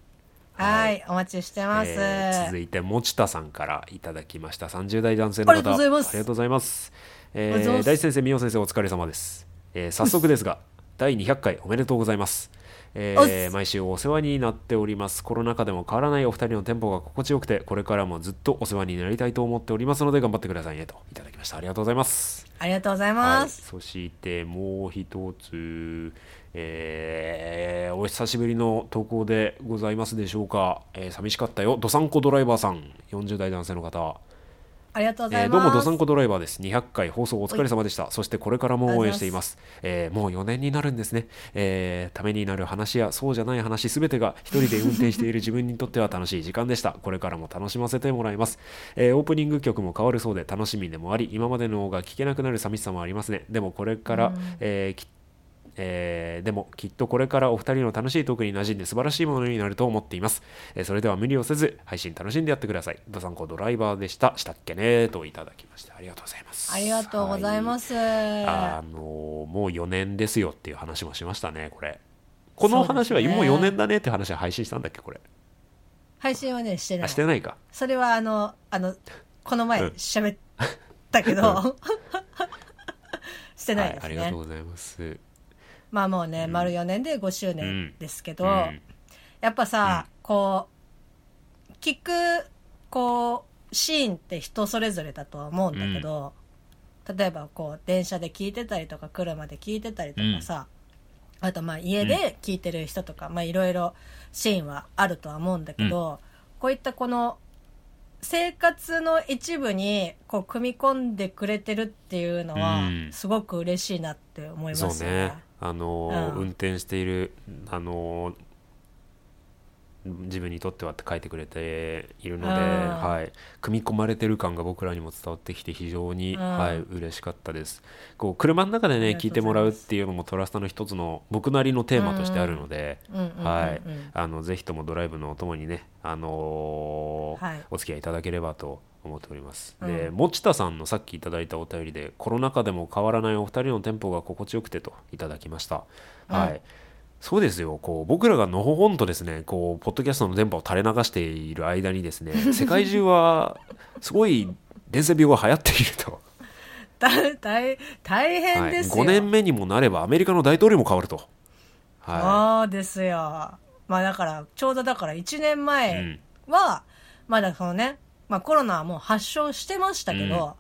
はい、お待ちしてます。えー続いて持田さんからいただきました30代男性の方ありがとうございますありがとうございます、え大地先生美桜先生お疲れ様です、えー早速ですが 第200回おめでとうございますえー毎週お世話になっております。コロナ禍でも変わらないお二人のテンポが心地よくてこれからもずっとお世話になりたいと思っておりますので頑張ってくださいねといただきました。ありがとうございます。ありがとうございはい、ます。そしてもう一つ、えーお久しぶりの投稿でございますでしょうか、えー寂しかったよ。どさんこドライバーさん。40代男性の方ありがとうござえーいます。どうもどさんこドライバーです。200回放送お疲れ様でした。そしてこれからも応援しています。えーもう4年になるんですね、えーためになる話やそうじゃない話すべてが一人で運転している自分にとっては楽しい時間でした。これからも楽しませてもらいます、えーオープニング曲も変わるそうで楽しみでもあり今までのが聴けなくなる寂しさもありますねでもこれから、えーきえーでもきっとこれからお二人の楽しいトークに馴染んで素晴らしいものになると思っています、えーそれでは無理をせず配信楽しんでやってください。ドサンコドライバーでした。したっけねといただきまして。ありがとうございます。ありがとうございます。あのーもう4年ですよっていう話もしましたねこれ。この話はもう4年だねって話は配信したんだっけこれ。配信はね、してない。あしてないか。それはあの、あの、この前うん。喋ったけど、してないですね、はい、ありがとうございますまあもうね、丸4年で5周年ですけど、うん。やっぱさ、こう聞くこうシーンって人それぞれだとは思うんだけど、例えばこう電車で聞いてたりとか車で聞いてたりとかさ、あとまあ家で聞いてる人とか、まあいろいろシーンはあるとは思うんだけど、こういったこの生活の一部にこう組み込んでくれてるっていうのはうん。すごく嬉しいなって思いますよそうねあのーうん。運転しているあのー自分にとってはって書いてくれているので、うん。はい、組み込まれてる感が僕らにも伝わってきて非常に、うん。はい、嬉しかったです。こう車の中でねありがとうございます。聞いてもらうっていうのもトラスタの一つの僕なりのテーマとしてあるので、うんうんうんうん。はい、あのぜひともドライブのお供にね、あのーはい。お付き合いいただければと思っております、うん。で持田さんのさっきいただいたお便りでコロナ禍でも変わらないお二人のテンポが心地よくてといただきました、うんはい。そうですよ。こう僕らがのほほんとですねこうポッドキャストの電波を垂れ流している間にですね 世界中はすごい伝染病が流行っていると、大大大変ですよ、5年目にもなればアメリカの大統領も変わると。はそうですよ。まあだからちょうどだから1年い、前うん。は、まだそのね、まあ、コロナはもう発症してましたけど、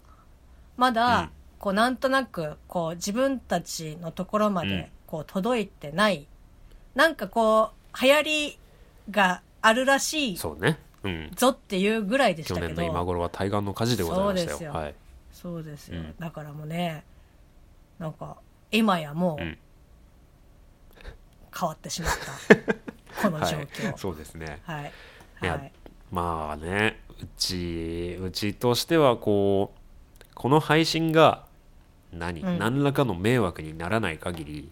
まだ、うん。こうなんとなくこう自分たちのところまうん。でこう届いてない、なんかこう流行りがあるらしいそうね、うん、ぞっていうぐらいでしたけど。去年の今頃は対岸の火事でございましたよ。そうですよ。はい。そうですよ、うん。だからもうねなんか今やもううん。変わってしまった、このは状況。い、そうですね。はい。いやはい。まあねうちうちとしてはこうこの配信が何、うん。何らかの迷惑にならない限り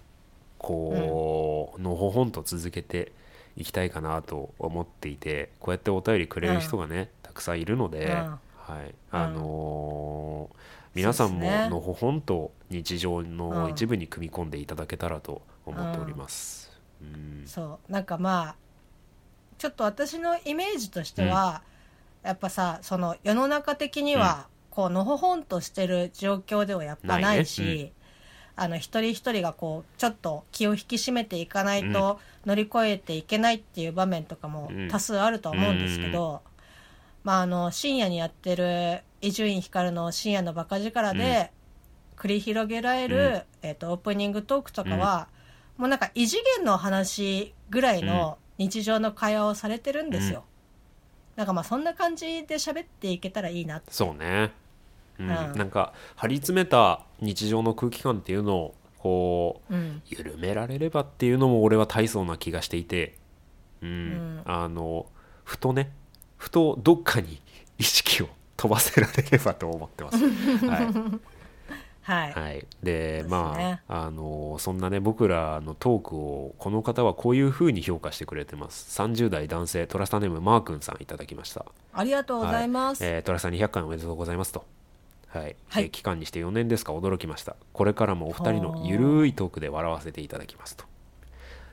こう、のほほんと続けていきたいかなと思っていてこうやってお便りくれる人がね、たくさんいるので、うん。はい。あのー皆さんものほほんと日常の一部に組み込んでいただけたらと思っております。うん。そう。なんかまあちょっと私のイメージとしては、やっぱさその世の中的には、こうのほほんとしてる状況ではやっぱないしないね。あの一人一人がこうちょっと気を引き締めていかないと乗り越えていけないっていう場面とかもうん。多数あると思うんですけど、まああの深夜にやってる伊集院光の深夜のバカ力で繰り広げられる、えっとオープニングトークとかは、もうなんか異次元の話ぐらいの日常の会話をされてるんですよ。なんかまあそんな感じで喋っていけたらいいなって。そうね、うん。うん。なんか張り詰めた日常の空気感っていうのをこううん。緩められればっていうのも俺は大層な気がしていて、うん。ん。あのふとねふとどっかに意識を飛ばせられればと思ってます。ははい。い、はい、でね。まああのそんなね僕らのトークをこの方はこういう風に評価してくれてます。30代男性トラスタネームマー君さんいただきました。ありがとうございます。はい。えートラさん200回おめでとうございますと。はい、はい。えー期間にして4年ですか驚きました。これからもお二人のゆるいトークで笑わせていただきますと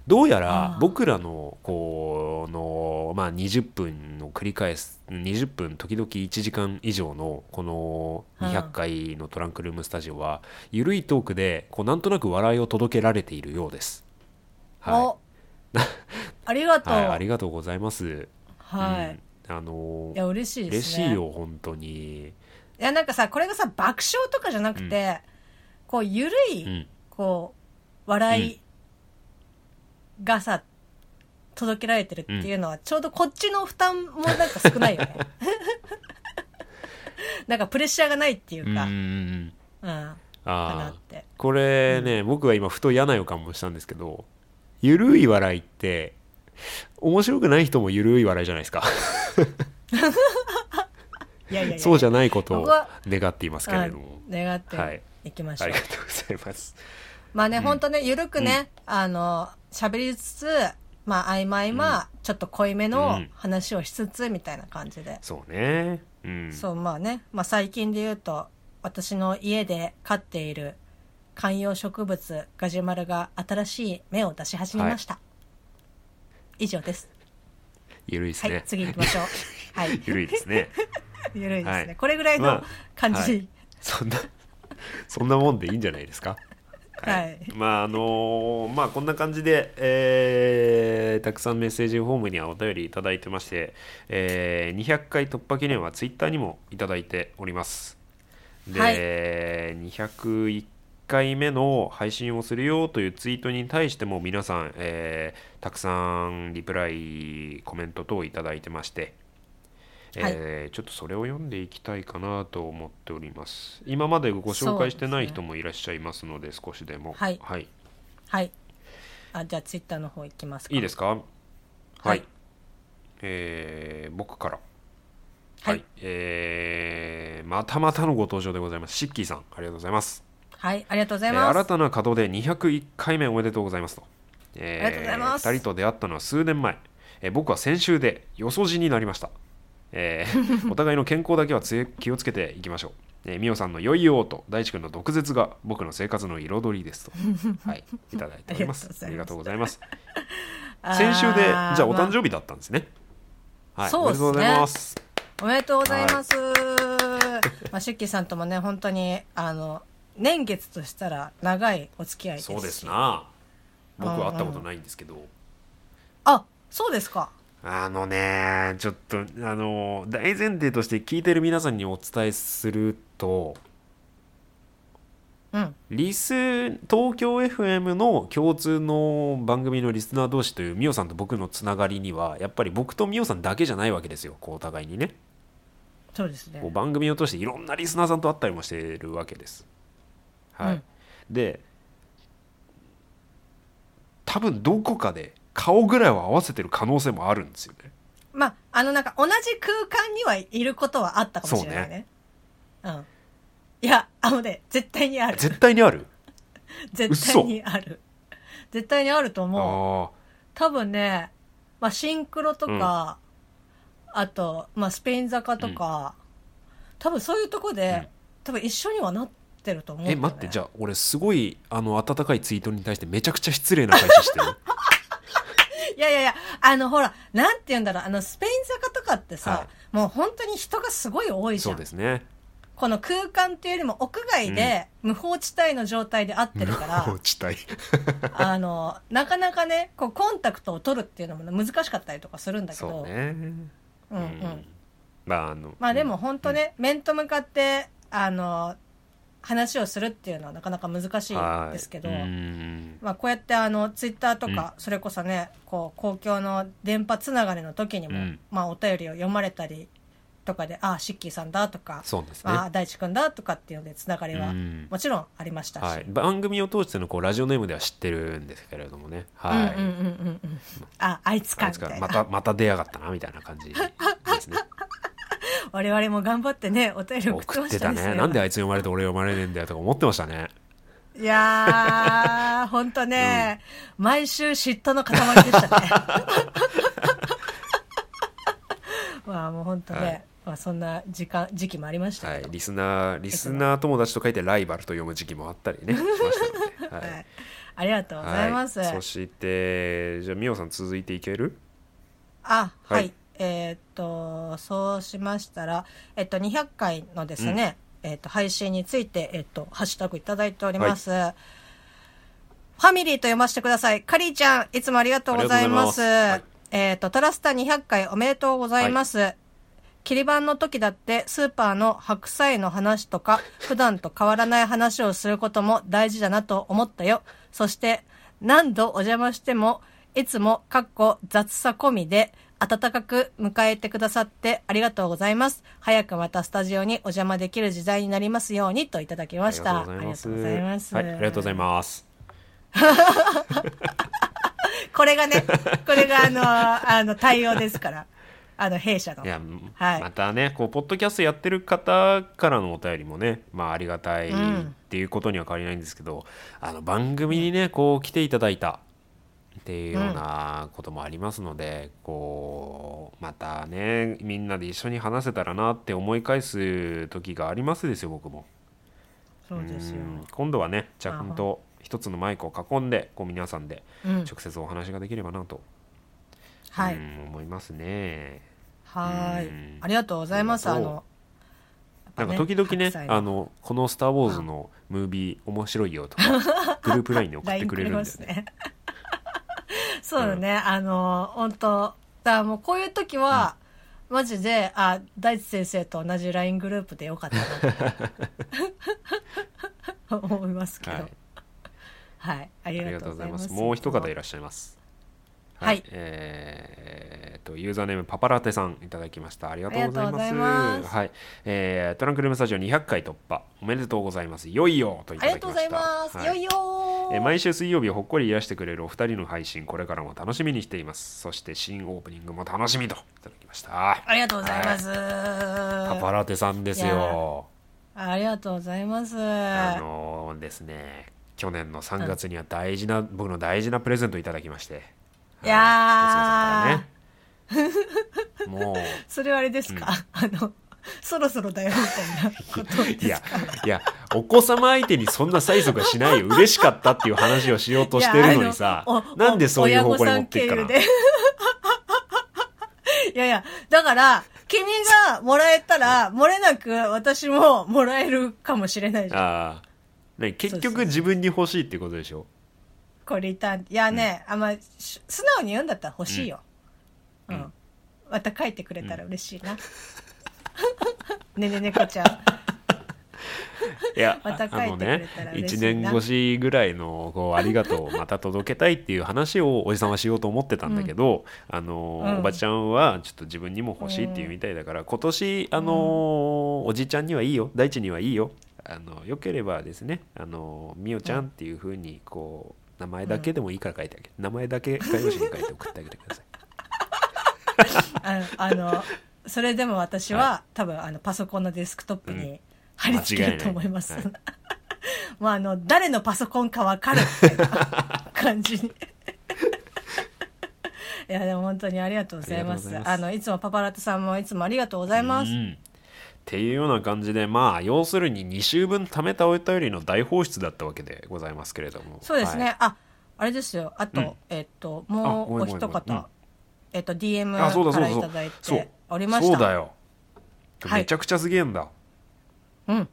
どうやら僕らのこのまあ20分の繰り返す20分時々1時間以上のこの200回のトランクルームスタジオはゆるいトークでこうなんとなく笑いを届けられているようです。はお。ありがい、とう。はい、ありがとうございます。はい。うん。あのーいや、嬉しいですね。嬉しいよ本当に。いや、なんかさ、これがさ、爆笑とかじゃなくて、こう、ゆるい、うん。こう、笑いがさ、届けられてるっていうのは、ちょうどこっちの負担もなんか少ないよね。なんかプレッシャーがないっていうか、うんああ。これね、僕は今ふと嫌な予感もしたんですけどゆるい笑いって面白くない人もゆるい笑いじゃないですか。いやいやいや、そうじゃないことを願っていますけれども。うん願ってはい。いきましょう。ありがとうございますまあね、ほん。とね、ゆるくね、あの、喋りつつ、まあ、合間合間、ちょっと濃いめうのん。話をしつつ、みたいな感じで。そうね。うん。そう、まあね、まあ最近で言うと、私の家で飼っている観葉植物、ガジュマルが新しい芽を出し始めました。以上です。はい、ゆるいですね、次行きましょう。はい、ゆるいですね。ゆるいですね。はい。これぐらいのまあ感じ、はいそんなそんなもんでいいんじゃないですか？はい。まああのまあこんな感じで、えーたくさんメッセージフォームにはお便りいただいてまして、えー200回突破記念はツイッターにもいただいております。で、はい。201回目の配信をするよというツイートに対しても皆さん、えーたくさんリプライコメント等いただいてましてえーちょっとそれを読んでいきたいかなと思っております。今までご紹介してない人もいらっしゃいますので少しでも。はい。はい、はい。あじゃあツイッターの方行きますか。いいですか？はい、はい。えー僕から。はい。えーまたまたのご登場でございます。シッキーさんありがとうございます。はいありがとうございえーます、新たな稼働で201回目おめでとうございますと、えありがとうございます。2人と出会ったのは数年前、えー僕は先週でよそじになりました、えー お互いの健康だけはつえ気をつけていきましょう。えーさんの良いよと大地君の毒舌が僕の生活の彩りですと。はいいただいております。あありがとうございます。先週でじゃあお誕ま生日だったんですね。はいそうっすね。おめでとうございます。おめでとうございます、まあ、シッキーさんともね本当にあの年月としたら長いお付き合いですし。そうですな。僕は会ったことないんですけど、あそうですかあのね、ちょっと、あの、大前提として聞いてる皆さんにお伝えすると、うんリス、東京 FM の共通の番組のリスナー同士というミオさんと僕のつながりには、やっぱり僕とミオさんだけじゃないわけですよ、こうお互いにね。そうですねこう番組を通していろんなリスナーさんと会ったりもしているわけです。はい。うんで、多分どこかで顔ぐらいは合わせてる可能性もあるんですよね。まああのなんか同じ空間にはいることはあったかもしれないね。うん。いやあのね絶対にある。絶対にある？絶対にある。絶対にあると思う。多分ね、まあ、シンクロとか、あと、まあ、スペイン坂とか、多分そういうとこで、うん。多分一緒にはなってると思うんだえ待ってじゃあ俺すごいあの温かいツイートに対してめちゃくちゃ失礼な返ししてる いやいやいやあのほらなんて言うんだろうあのスペイン坂とかってさ、はもう本当に人がすごい多いじそゃうんですね。この空間っていうよりも屋外で無法地帯の状態で合ってるから、もう地帯。あのなかなかねこうコンタクトを取るっていうのも難しかったりとかするんだけど。そうね。うんうん。まああのまあでも本当ね、面と向かってあの話をするっていうのはなかなか難しいはい。ですけど、うん。まあ、こうやってあのツイッターとか、それこそねこう公共の電波つながりの時にも、うん。まあ、お便りを読まれたりとかで「ああシッキーさんだ」とかそうですね。ああ大地君だ」とかっていうのでつながりはうん。もちろんありましたし、はい、番組を通してのこうラジオネームでは知ってるんですけれどもね。はい、ああいつかあいつかみたいな。またまた出やがったなみたいな感じですね 我々も頑張ってねお便り送ってましたね。なんであいつ読まれて俺読まれねえんだよとか思ってましたね。いやー、ほんとね、毎週嫉妬の塊でしたね。まあもうほんとね、はい。まあそんな時間、時期もありました。はいリスナーリスナー友達と書いてライバルと読む時期もあったりね しましたので、はい。はい。ありがとうございます。はい、そしてじゃあみおさん続いていける？あ、ははいい。えーっと、そうしましたら、えっと、200回のですね、えっと、配信について、えっと、ハッシュタグいただいております。ファミリーと読ませてください。カリーちゃん、いつもありがとうございます。ありがとうございますえっと、トラスタ200回おめでとうございます。切り板の時だってスーパーの白菜の話とか普段と変わらない話をすることも大事だなと思ったよ。そして何度お邪魔してもいつもかっこ雑さ込みで温かく迎えてくださってありがとうございます。早くまたスタジオにお邪魔できる時代になりますようにといただきました。ありがとうございます。はい、ありがとうございます これがね、これがあの、あの対応ですから。あの弊社の。いや、はいまたねこうポッドキャストやってる方からのお便りもねまあありがたいっうんていうことには変わりないんですけど、あの番組にねこう来ていただいたっていうようなこともありますので、こうまたねみんなで一緒に話せたらなって思い返す時がありますですよ僕も。そうですよ。うん今度はねちゃんと一つのマイクを囲んでこう皆さんでうん。直接お話ができればなと、はい。うん思いますね。はーいうん。ありがとうございます。あの、なんか時々ね白菜のあのこの「スター・ウォーズ」のムービー面白いよとかグループラインに送ってくれるんだよ LINE くれねますねそうだね、あの本当だからもうこういう時は、マジであ大地先生と同じ LINE グループでよかったなと思いますけど。は はい。い、あありりががとうございます。もう一方いらっしゃいますはい。えーとユーザーネームパパラテさんいただきました。ありがとうございます。はい、えートランクルームスタジオ200回突破おめでとうございます。いよいよといたありがとうだきましたございます、はい。よいよー。えー毎週水曜日をほっこり癒してくれるお二人の配信これからも楽しみにしています。そして新オープニングも楽しみと。いただきました。ありがとうございます、パパラテさんですよ。ありがとうございます。あのーですね去年の3月には大事な、僕の大事なプレゼントいただきましていやー。ね。もう。それはあれですか、あのそろそろだよみたいなことですか？いやいやお子様相手にそんな催促はしないよ。嬉しかったっていう話をしようとしてるのにさ。なんでそういう方向に持っていくかな いやいや、だから、君がもらえたら、漏れなく私ももらえるかもしれないじゃん。ああね結局自分に欲しいってことでしょ？これリターン。いやね、あんま、し素直に言うんだったら欲しいよ。うん。また書いてくれたら嬉しいな。ねねねこちゃん。いや、またあのねたら、嬉しい1な年越しぐらいのこうありがとうをまた届けたいっていう話をおじさんはしようと思ってたんだけど、あのうんおばちゃんはちょっと自分にも欲しいっていうみたいだから、今年あのおじちゃんにはいいよ大地にはいいよあのよければですねあのみおちゃんっていうふうにこう名前だけでもいいから書いてあげる、名前だけ画用紙に書いて送ってあげてください。ああの、それでも私は、多分、あの、パソコンのデスクトップに貼り付けると思います。間違い もうあの、誰のパソコンかわかるみたいな感じに。いや、でも本当にありがとうございます。ありがとうございます。あの、いつもパパラットさんもいつもありがとうございます。うんっていうような感じでまあ要するに2週分貯めたお便りの大放出だったわけでございますけれども。そうですね。はい。あ、あれですよ。あと、うん。えっと、あもうおごめんごめんごめん。うん一方、えっと、DM からいそうだそうただいそう。ておりました。そうだよ、はい。めちゃくちゃすげえんだ。うん。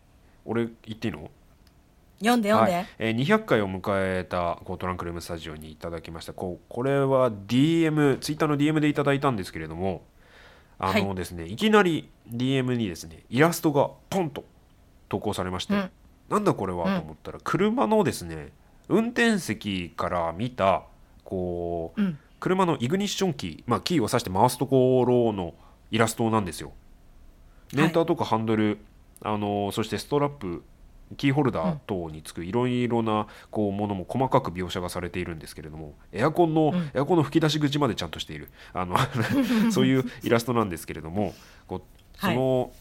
俺言っていいの？読んで読んで。はいえー200回を迎えたこうトランクルームスタジオにいただきました。こうこれは DM ツイッターの DM でいただいたんですけれどもあのはいですね、い、きなり DM にですねイラストがポンと投稿されまして、うんなんだこれは、うんと思ったら車のですね運転席から見たこう、うん。車のイグニッションキー、まあ、キーを挿して回すところのイラストなんですよ。メーターとかハンドル、あのそしてストラップキーホルダー等につくいろいろなこうものも細かく描写がされているんですけれどもエアコンの、エアコンの吹き出し口までちゃんとしている。あの そういうイラストなんですけれどもこうその、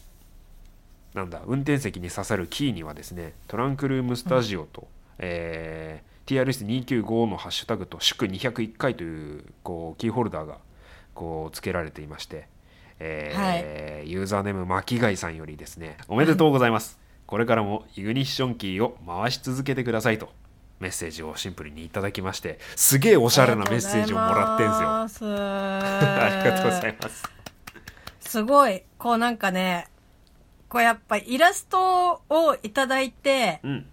なんだ運転席に刺さるキーにはですねトランクルームスタジオと、えー TRS295 のハッシュタグと祝201回というこうキーホルダーがこう付けられていまして、えーユーザーネーム巻貝さんよりですねおめでとうございますこれからもイグニッションキーを回し続けてくださいとメッセージをシンプルにいただきましてすげえおしゃれなメッセージをもらってんすよ。すよ。ありがとうございます。すごい、こうなんかね、こうやっぱイラストをいただいて、うん。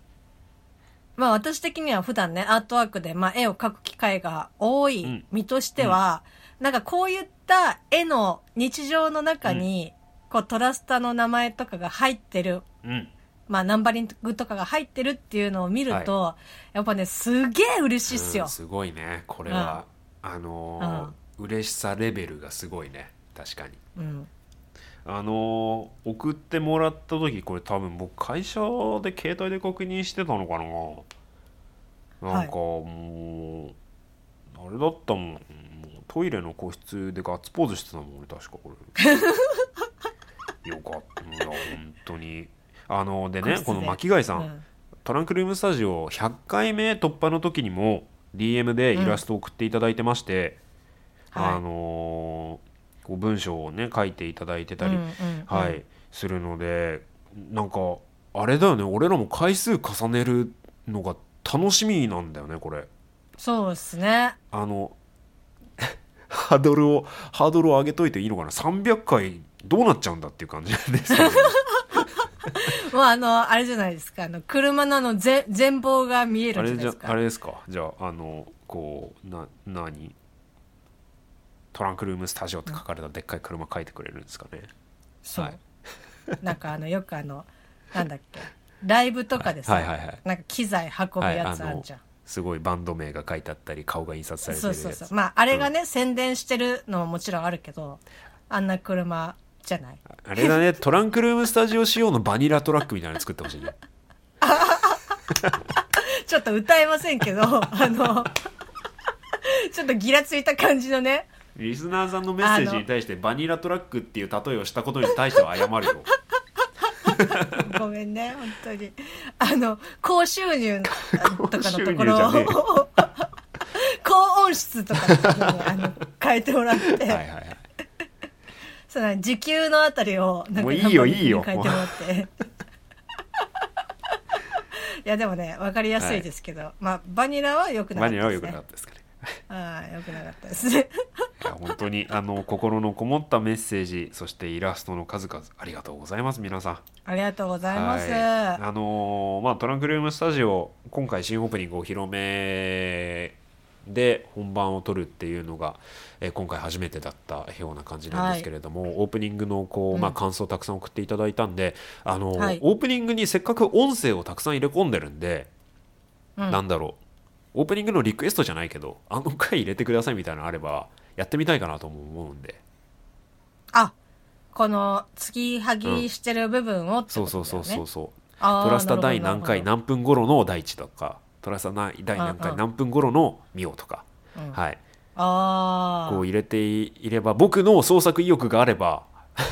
まあ私的には普段ね、アートワークで、まあ絵を描く機会が多いうん。身としては、なんかこういった絵の日常の中に、こうトラスタの名前とかが入ってる、うんまあナンバリングとかが入ってるっていうのを見ると、やっぱね、すげえ嬉しいっすよ。うん。すごいね。これは、あのー嬉しさレベルがすごいね確かに。うん。あのー送ってもらった時これ多分僕会社で携帯で確認してたのかな？なんかもう、あれだったもん。もうトイレの個室でガッツポーズしてたもん俺確かこれ。よかった。いや本当にあのでねこの巻貝さん、うん。トランクルームスタジオ100回目突破の時にも DM でイラストを送っていただいてまして、はい。あのーこう文章をね書いていただいてたり、うんうんうん。はい、するのでなんかあれだよね俺らも回数重ねるのが楽しみなんだよねこれ。そうですね。あの ハードルをハードルを上げといていいのかな？300回どうなっちゃうんだっていう感じですけど もうあの、あれじゃないですか、あの、車のあの、ぜ全貌が見えあれじゃるんじゃないですか。あれですか？じゃああのこうな何？トランクルームスタジオって書かれたでっかい車書いてくれるんですかね、そう。はい。なんかあの、よくあの、なんだっけ、ライブとかでさ、はい。はい。はい。なんか機材運ぶやつあるじゃん。すごいバンド名が書いてあったり顔が印刷されてるやつ。そうそうそう。まあ、あれがね、宣伝してるのももちろんあるけど、あんな車じゃない。あれだね。トランクルームスタジオ仕様のバニラトラックみたいなの作ってほしいね。ちょっと歌えませんけど、あの、ちょっとギラついた感じのね、リスナーさんのメッセージに対してバニラトラックっていう例えをしたことに対しては謝るよ。ごめんね、本当に。あの、高収入とかのところを、高音質とかのところにあの変えてもらって、はいはいはいその時給のあたりをなんかもういいよいいよ。変えてもらって。いやでもね分かりやすいですけど、まあバニラは良くなかバったですね。ニラは良くなかったですかねああ良くなかったです。ね いや本当にあの心のこもったメッセージそしてイラストの数々ありがとうございます皆さん。ありがとうございます、はい。あのーまあトランクルームスタジオ今回新オープニングお披露目で本番を撮るっていうのが、えー今回初めてだったような感じなんですけれども、オープニングのこう、まあ、うん感想をたくさん送っていただいたんで、あのーはい。オープニングにせっかく音声をたくさん入れ込んでるんで、うん。なんだろう。オープニングのリクエストじゃないけどあの回入れてくださいみたいなのあればやってみたいかなとも思うんで。あこの継ぎはぎしてる部分をってそうことだよね、そうそうそうそうあートラスタ第何回何分頃の第一とかトラスタ第何うんうん。回何分頃のミオとか、うん。はい。ああこう入れていれば僕の創作意欲があれば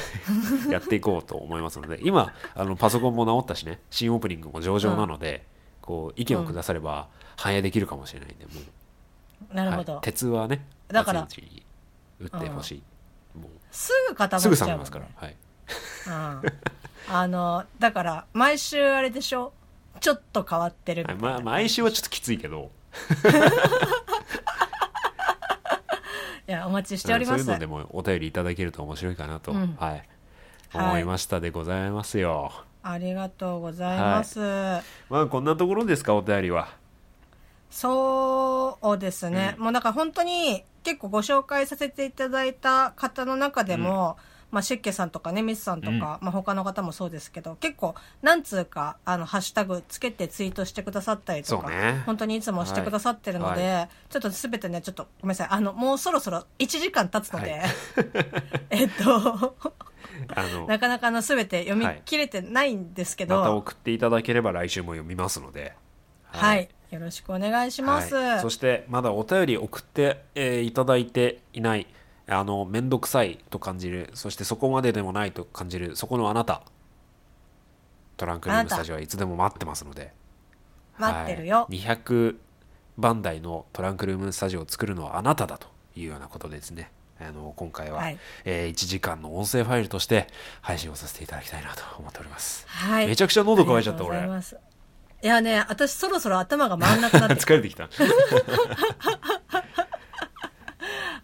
やっていこうと思いますので。今あのパソコンも直ったしね。新オープニングも上々なので、こう意見をくだされば反映できるかもしれないんでもう。なるほど、はい。鉄はねだから打ってほしい、もすぐ固う。すぐまっちゃうもん、ね、冷めますから、はい、うん。あのだから毎週あれでしょ？ちょっと変わってるみたいな。まあ毎週はちょっときついけど。いやお待ちしております。そういうのでもお便りいただけると面白いかなと、うん。はい、はい。思いましたでございますよ。ありがとうございます、まあこんなところですかお便りは。そうですね、もうなんか本当に結構ご紹介させていただいた方の中でも、まあ、シッケさんとかね、ミスさんとか、うん。まあ、他の方もそうですけど、結構、なんつうか、あの、ハッシュタグつけてツイートしてくださったりとか、ね。本当にいつもしてくださってるので、はちょっとすべてね、ちょっとごめんなさい、あの、もうそろそろ1時間経つので、はい。えっと、あのなかなかあの、すべて読み切れてないんですけど、また送っていただければ来週も読みますので。はい、よろしくお願いします。はい。そしてまだお便り送って、えーいただいていないあの面倒くさいと感じる。そしてそこまででもないと感じる。そこのあなた。トランクルームスタジオはいつでも待ってますので。待ってるよ。はい。200番台のトランクルームスタジオを作るのはあなただというようなことでですね。あの今回は、はい。えー1時間の音声ファイルとして配信をさせていただきたいなと思っております、はい。めちゃくちゃ喉乾いちゃった俺。いやね、私そろそろ頭が回んなくなってき疲れてきた。た。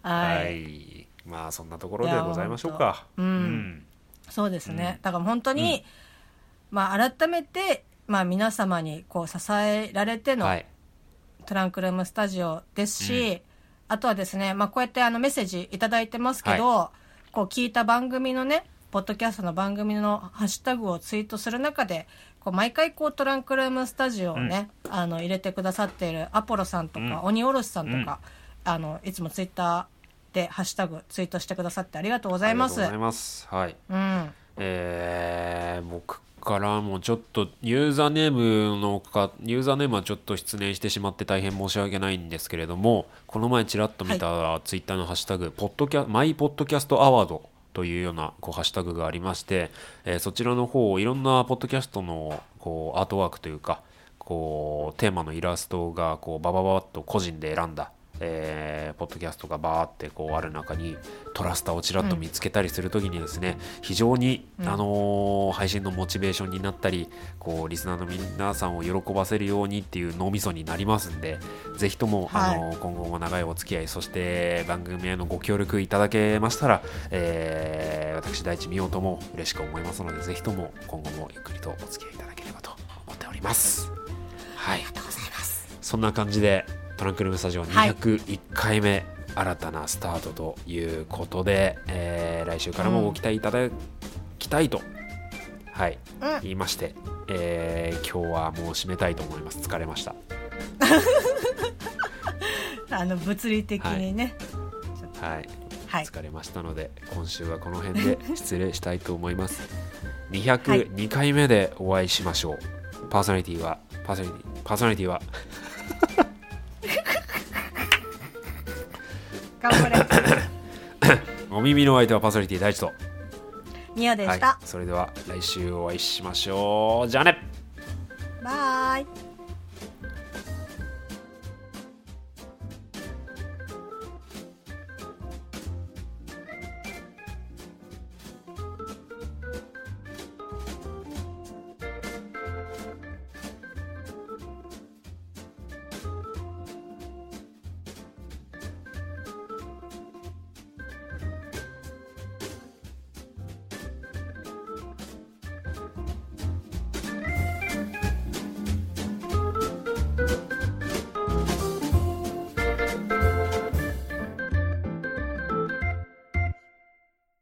はい。はいまあそんなところでございましょうか。いやほん。とうん。そうですね。だから本当に、まあ改めて、まあ皆様にこう支えられてのはい。トランクルームスタジオですし、あとはですね、まあこうやってあのメッセージいただいてますけど、こう聞いた番組のね、ポッドキャストの番組のハッシュタグをツイートする中で、こう毎回こうトランクルームスタジオをね、あの入れてくださっているアポロさんとか、鬼おろしさんとか、あのいつもツイッターでハッシュタグツイートしてくださってありがとうございます。ありがとうございますはいうん。えー僕からもちょっとユーザーネームのかユーザーネームはちょっと失念してしまって大変申し訳ないんですけれどもこの前ちらっと見たツイッターのハッシュタグ、ポッドキャマイポッドキャストアワードというようなこうハッシュタグがありまして、えーそちらの方いろんなポッドキャストのこうアートワークというかこうテーマのイラストがこうババババッと個人で選んだえーポッドキャストがバーってこうある中にトラスターをちらっと見つけたりするときにですね、非常に、うん。あのー配信のモチベーションになったりこうリスナーの皆さんを喜ばせるようにっていう脳みそになりますんでぜひとも、はい。あのー今後も長いお付き合いそして番組へのご協力いただけましたら、えー私大地美桜とも嬉しく思いますのでぜひとも今後もゆっくりとお付き合いいただければと思っております。はい、そんな感じでトランクルームスタジオはい。201回目、新たなスタートということで、えー来週からもご期待いただきたいと、はい、うん。言いまして、えー今日はもう締めたいと思います。疲れました。あの物理的にね。はい。はい、疲れましたので今週はこの辺で 失礼したいと思います。202回目でお会いしましょう、パーソナリティはパーソナリティパーソナリティは頑張れ。お耳のお相手はパーソナリティ大地と。ミオではい。した、、それでは来週お会いしましょう。じゃあね。バイ